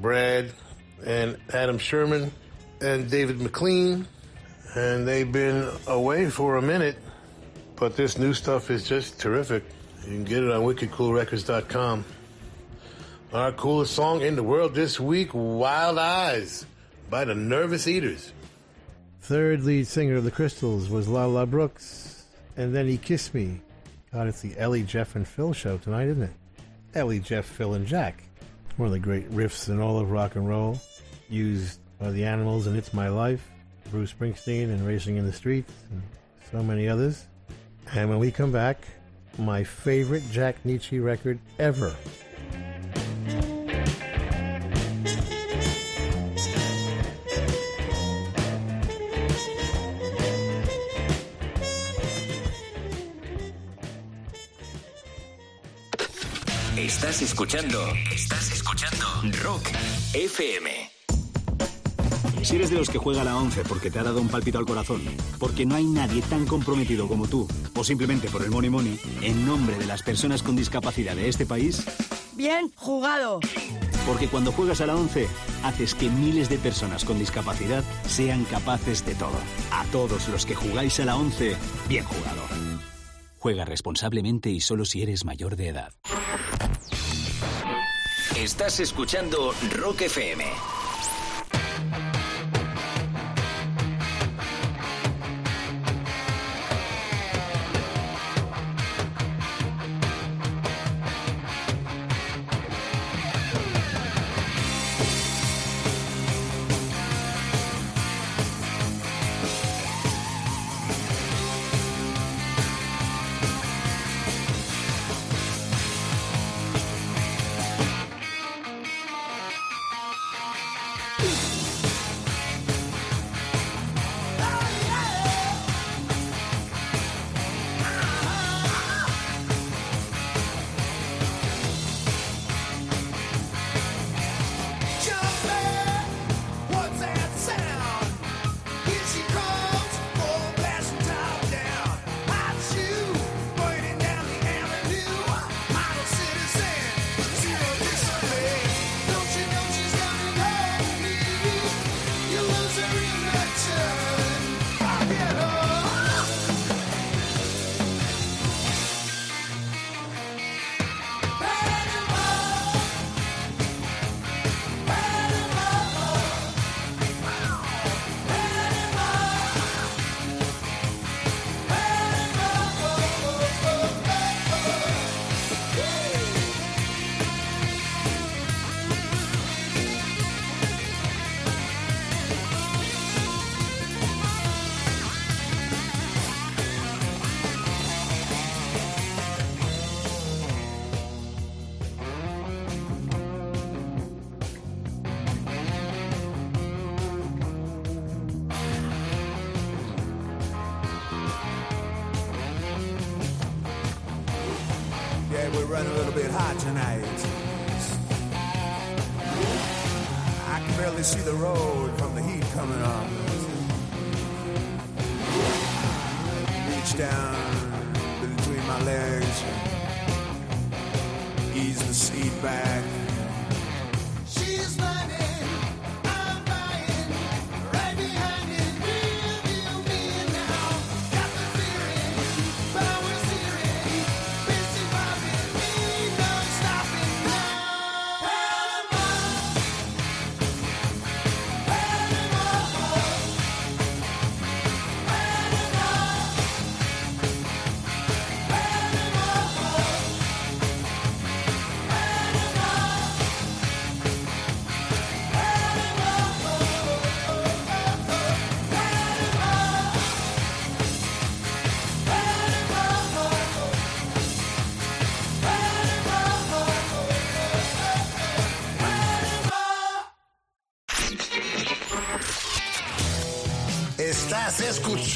Brad and Adam Sherman and David McLean and they've been away for a minute, but this new stuff is just terrific. You can get it on wickedcoolrecords.com. Our coolest song in the world this week, Wild Eyes by the Nervous Eaters. Third lead singer of the Crystals was Lala Brooks, and then he kissed me. God, it's the Ellie, Jeff, and Phil show tonight, isn't it? Ellie, Jeff, Phil, and Jack. One of the great riffs in all of rock and roll, used by the Animals in It's My Life, Bruce Springsteen and Racing in the Streets, and so many others. And when we come back, my favorite Jack Nitzsche record ever. Estás escuchando. Estás escuchando. Rock FM. Si eres de los que juega a la 11 porque te ha dado un palpito al corazón, porque no hay nadie tan comprometido como tú, o simplemente por el money money, en nombre de las personas con discapacidad de este país, Bien jugado. porque cuando juegas a la 11, haces que miles de personas con discapacidad sean capaces de todo. A todos los que jugáis a la 11, bien jugado. Juega responsablemente y solo si eres mayor de edad. Estás escuchando Rock FM.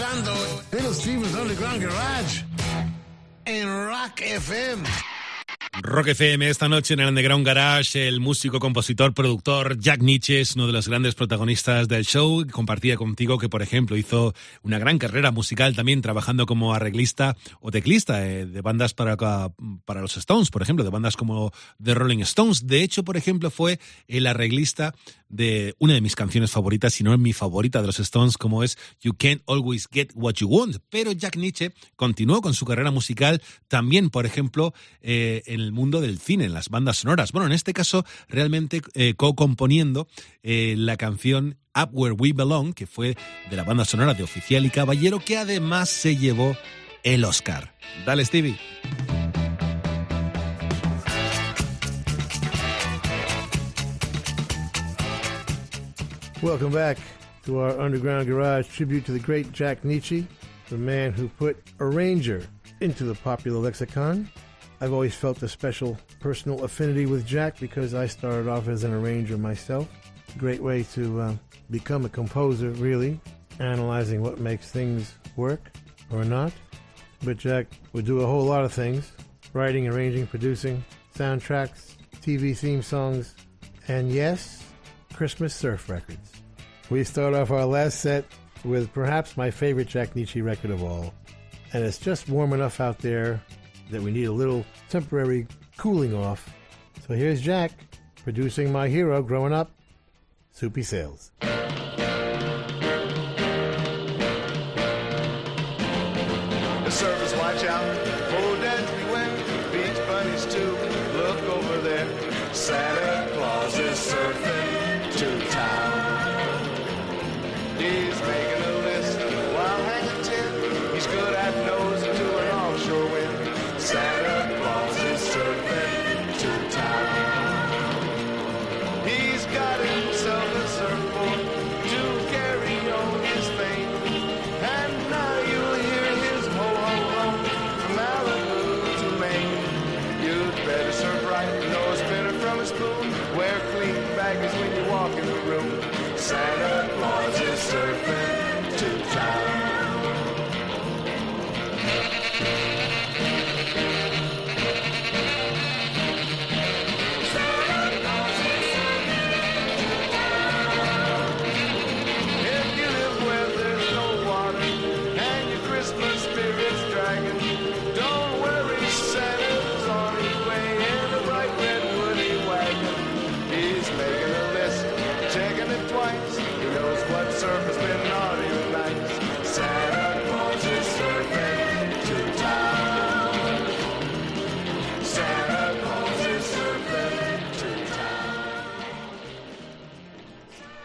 Escuchando Little Steven's Underground Garage en Rock FM. Rock FM esta noche en el Underground Garage, el músico, compositor, productor Jack Nietzsche es uno de los grandes protagonistas del show. Compartía contigo que, por ejemplo, hizo una gran carrera musical también trabajando como arreglista o teclista eh, de bandas para, para los Stones, por ejemplo, de bandas como The Rolling Stones. De hecho, por ejemplo, fue el arreglista de una de mis canciones favoritas, si no mi favorita de los Stones, como es You Can't Always Get What You Want. Pero Jack Nietzsche continuó con su carrera musical también, por ejemplo, eh, en el mundo del cine, en las bandas sonoras. Bueno, en este caso, realmente eh, co-componiendo eh, la canción Up Where We Belong, que fue de la banda sonora de Oficial y Caballero, que además se llevó el Oscar. Dale, Stevie. Welcome back to our Underground Garage tribute to the great Jack Nietzsche, the man who put arranger into the popular lexicon. I've always felt a special personal affinity with Jack because I started off as an arranger myself. Great way to uh, become a composer, really, analyzing what makes things work or not. But Jack would do a whole lot of things writing, arranging, producing, soundtracks, TV theme songs, and yes, Christmas surf records. We start off our last set with perhaps my favorite Jack Nietzsche record of all. And it's just warm enough out there that we need a little temporary cooling off. So here's Jack producing my hero growing up, Soupy Sales.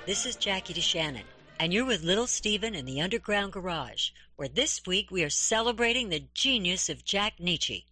This is Jackie DeShannon, and you're with Little Steven in the Underground Garage, where this week we are celebrating the genius of Jack Nietzsche.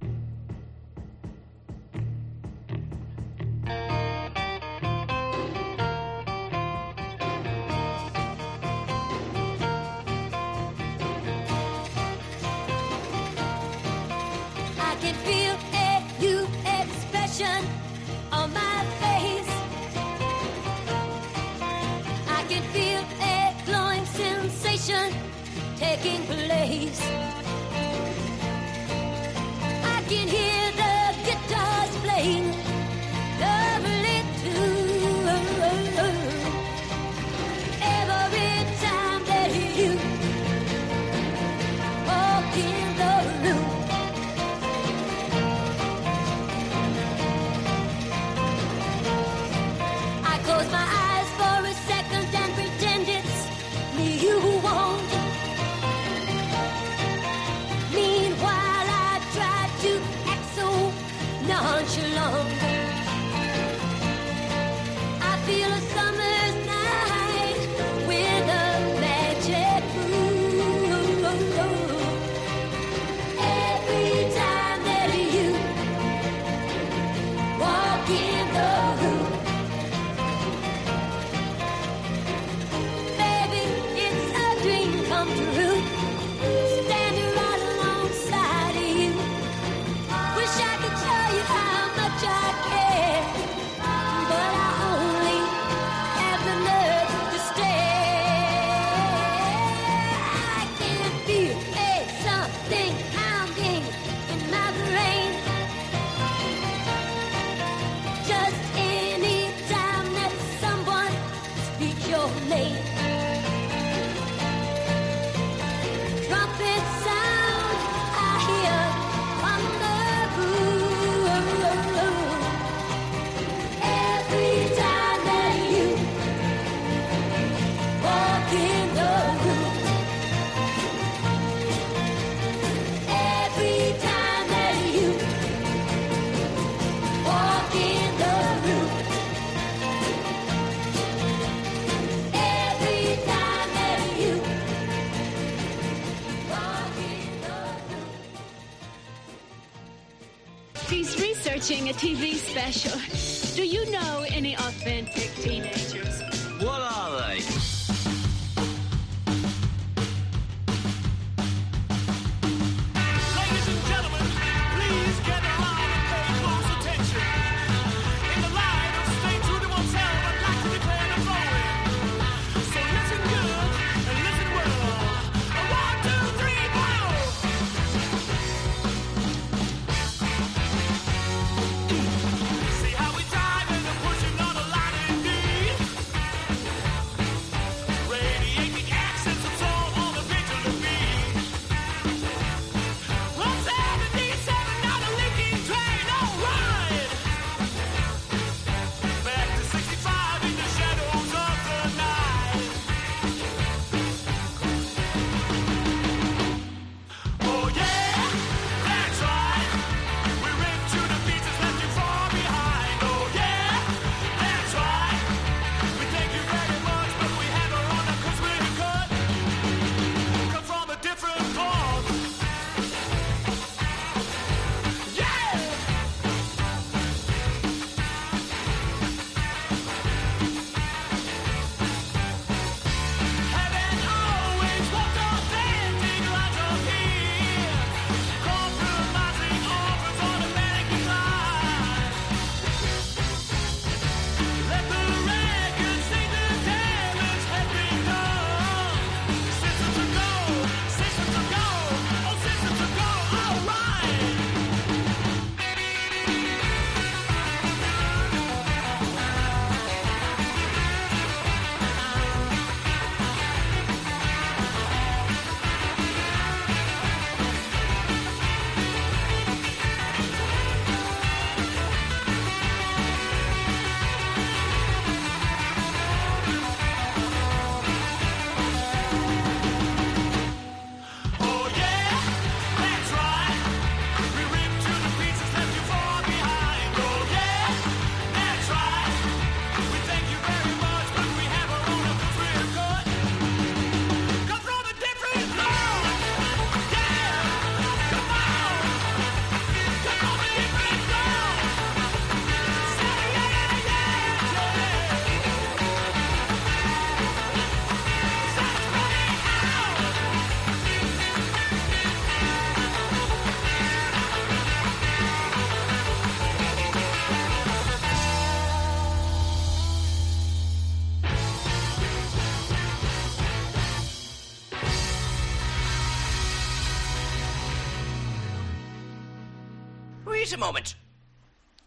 A moment.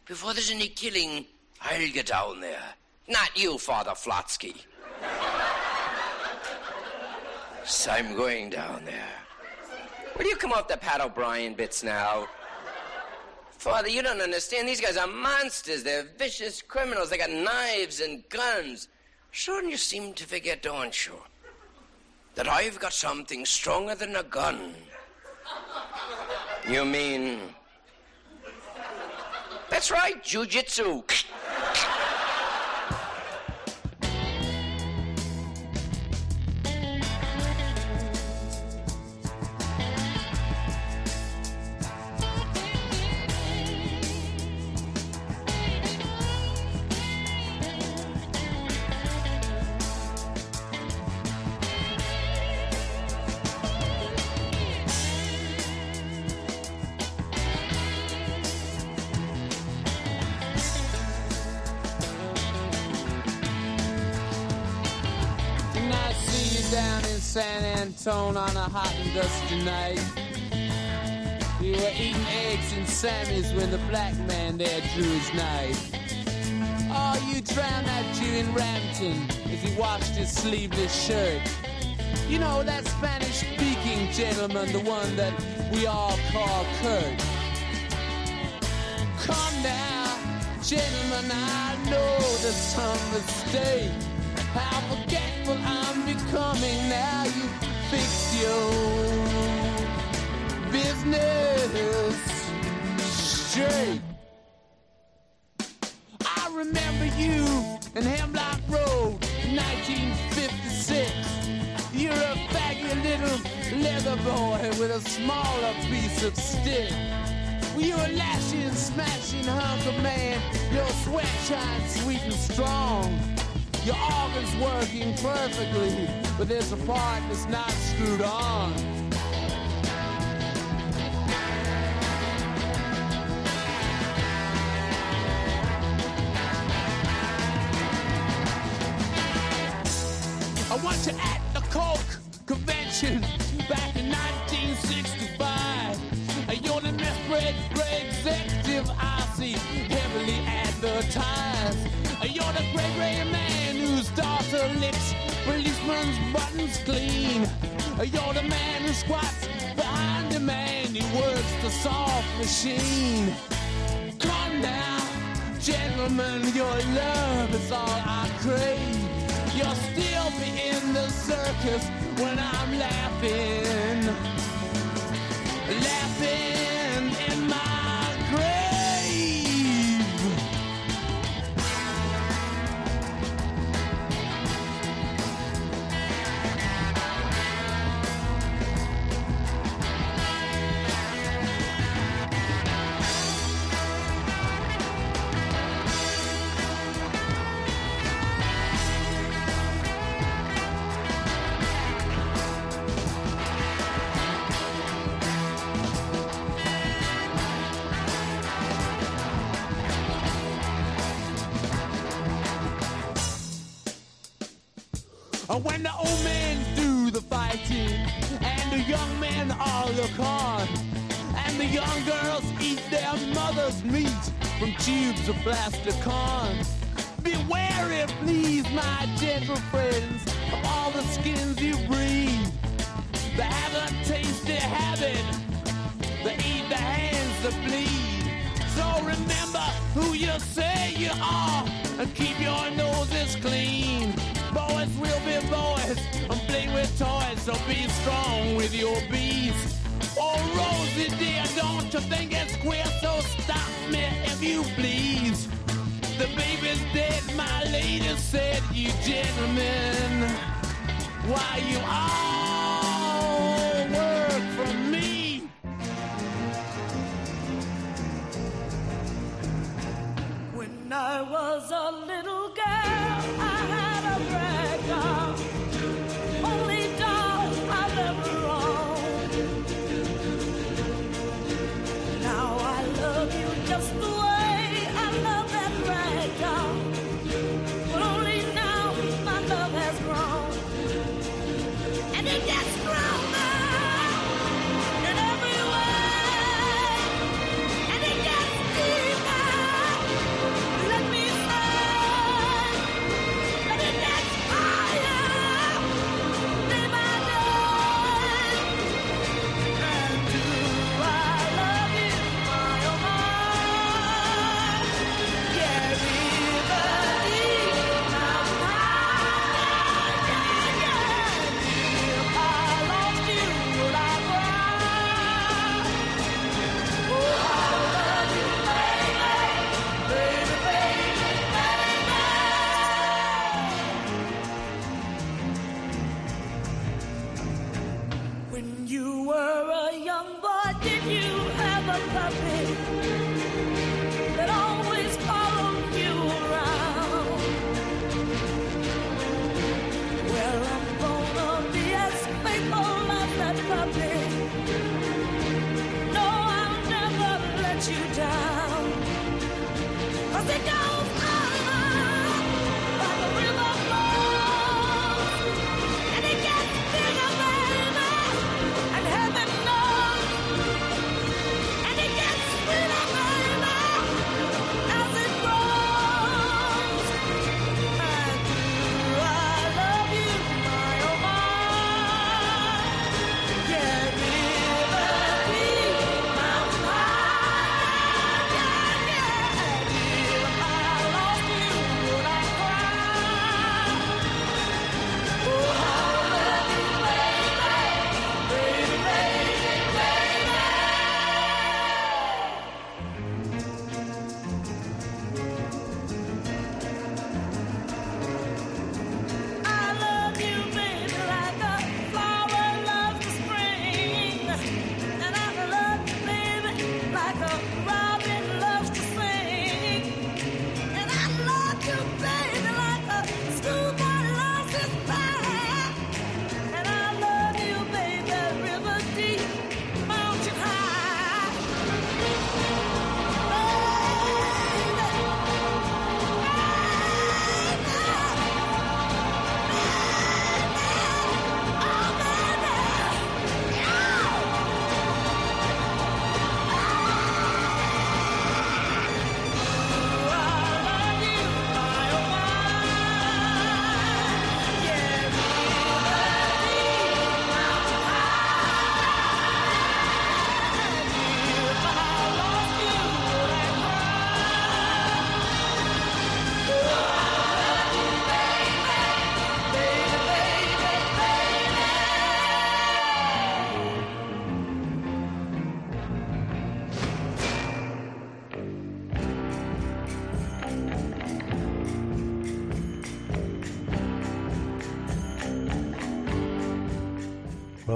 Before there's any killing, I'll get down there. Not you, Father Flotsky. so I'm going down there. Will you come off the Pat O'Brien bits now? Father, you don't understand. These guys are monsters. They're vicious criminals. They got knives and guns. Sure, you seem to forget, don't you? That I've got something stronger than a gun. You mean. That's right, jujitsu. Antone on a hot and dusty night. You were eating eggs and Sammy's when the black man there drew his knife. Oh, you drowned that Jew in Rampton as he washed his sleeveless shirt. You know, that Spanish speaking gentleman, the one that we all call Kurt. Come now, gentlemen, I know there's some mistake. How forgetful I'm becoming now you fix your business straight. I remember you in Hemlock Road, 1956. You're a faggy little leather boy with a smaller piece of stick. You're a lashing, smashing hunk of man. Your sweat shines sweet and strong. Your organ's working perfectly, but there's a part that's not screwed on. her lips, policeman's buttons clean. You're the man who squats behind the man who works the soft machine. Come now, gentlemen, your love is all I crave. You'll still be in the circus when I'm laughing. Laughing.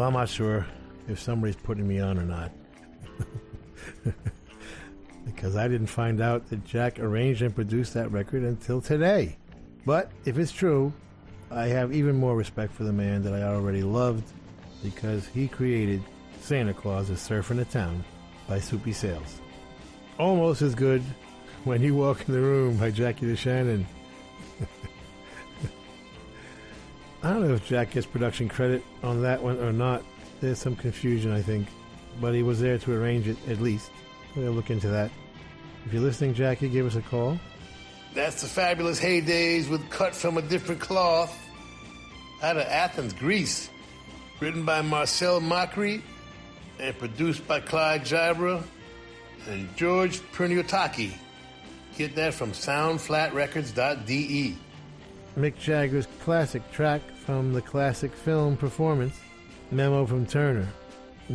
I'm not sure if somebody's putting me on or not. because I didn't find out that Jack arranged and produced that record until today. But if it's true, I have even more respect for the man that I already loved because he created Santa Claus is Surfing the Town by Soupy Sales. Almost as good when you walk in the room by Jackie DeShannon. I don't know if Jack gets production credit on that one or not. There's some confusion, I think. But he was there to arrange it, at least. We'll look into that. If you're listening, Jackie, give us a call. That's the fabulous heydays with cut from a different cloth. Out of Athens, Greece. Written by Marcel Macri and produced by Clyde Jibra and George Perniotaki. Get that from soundflatrecords.de. Mick Jagger's classic track from the classic film performance, Memo from Turner.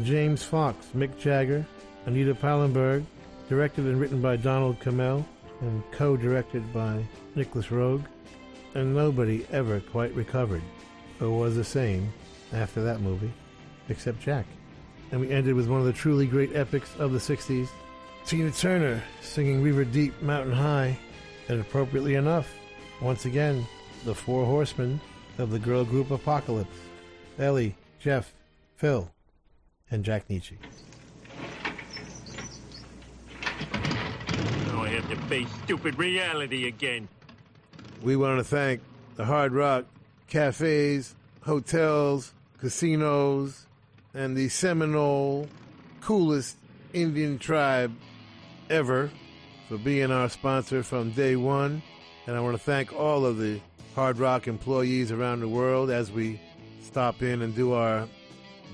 James Fox, Mick Jagger, Anita Pallenberg, directed and written by Donald Cammell, and co-directed by Nicholas Rogue. And nobody ever quite recovered, or was the same, after that movie, except Jack. And we ended with one of the truly great epics of the 60s, Tina Turner singing River Deep, Mountain High, and appropriately enough, once again, the four horsemen of the girl group Apocalypse Ellie, Jeff, Phil, and Jack Nietzsche. Now I have to face stupid reality again. We want to thank the Hard Rock cafes, hotels, casinos, and the Seminole coolest Indian tribe ever for being our sponsor from day one. And I want to thank all of the Hard Rock employees around the world as we stop in and do our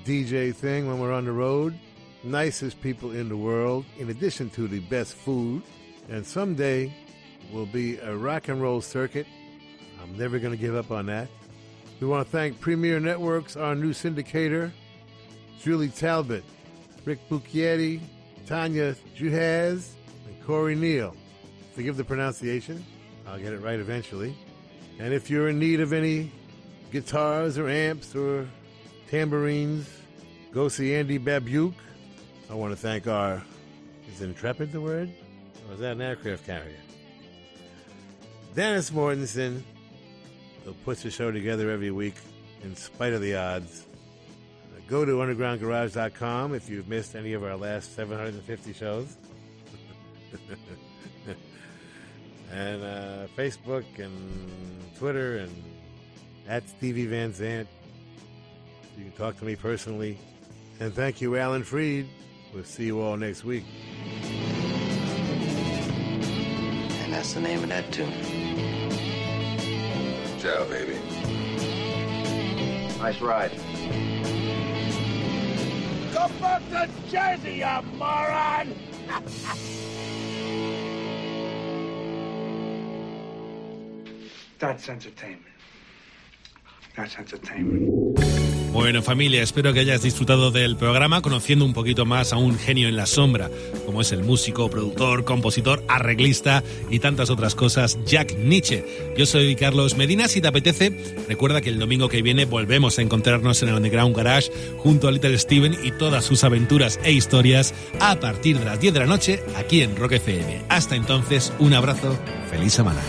DJ thing when we're on the road. Nicest people in the world, in addition to the best food. And someday will be a rock and roll circuit. I'm never going to give up on that. We want to thank Premier Networks, our new syndicator, Julie Talbot, Rick Bucchietti, Tanya Juhaz, and Corey Neal. Forgive the pronunciation. I'll get it right eventually. And if you're in need of any guitars or amps or tambourines, go see Andy Babuke. I want to thank our, is Intrepid the word? Or is that an aircraft carrier? Dennis Mortensen, who puts the show together every week in spite of the odds. Go to undergroundgarage.com if you've missed any of our last 750 shows. and uh, Facebook and Twitter and at Stevie Van Zant. You can talk to me personally. And thank you, Alan Freed. We'll see you all next week. And that's the name of that tune. Ciao, baby. Nice ride. Go back to Jersey, you moron! That's entertainment. That's entertainment. Bueno familia, espero que hayas disfrutado del programa conociendo un poquito más a un genio en la sombra, como es el músico, productor, compositor, arreglista y tantas otras cosas, Jack Nietzsche. Yo soy Carlos Medina, si te apetece, recuerda que el domingo que viene volvemos a encontrarnos en el Underground Garage junto a Little Steven y todas sus aventuras e historias a partir de las 10 de la noche aquí en Rock FM. Hasta entonces, un abrazo, feliz semana.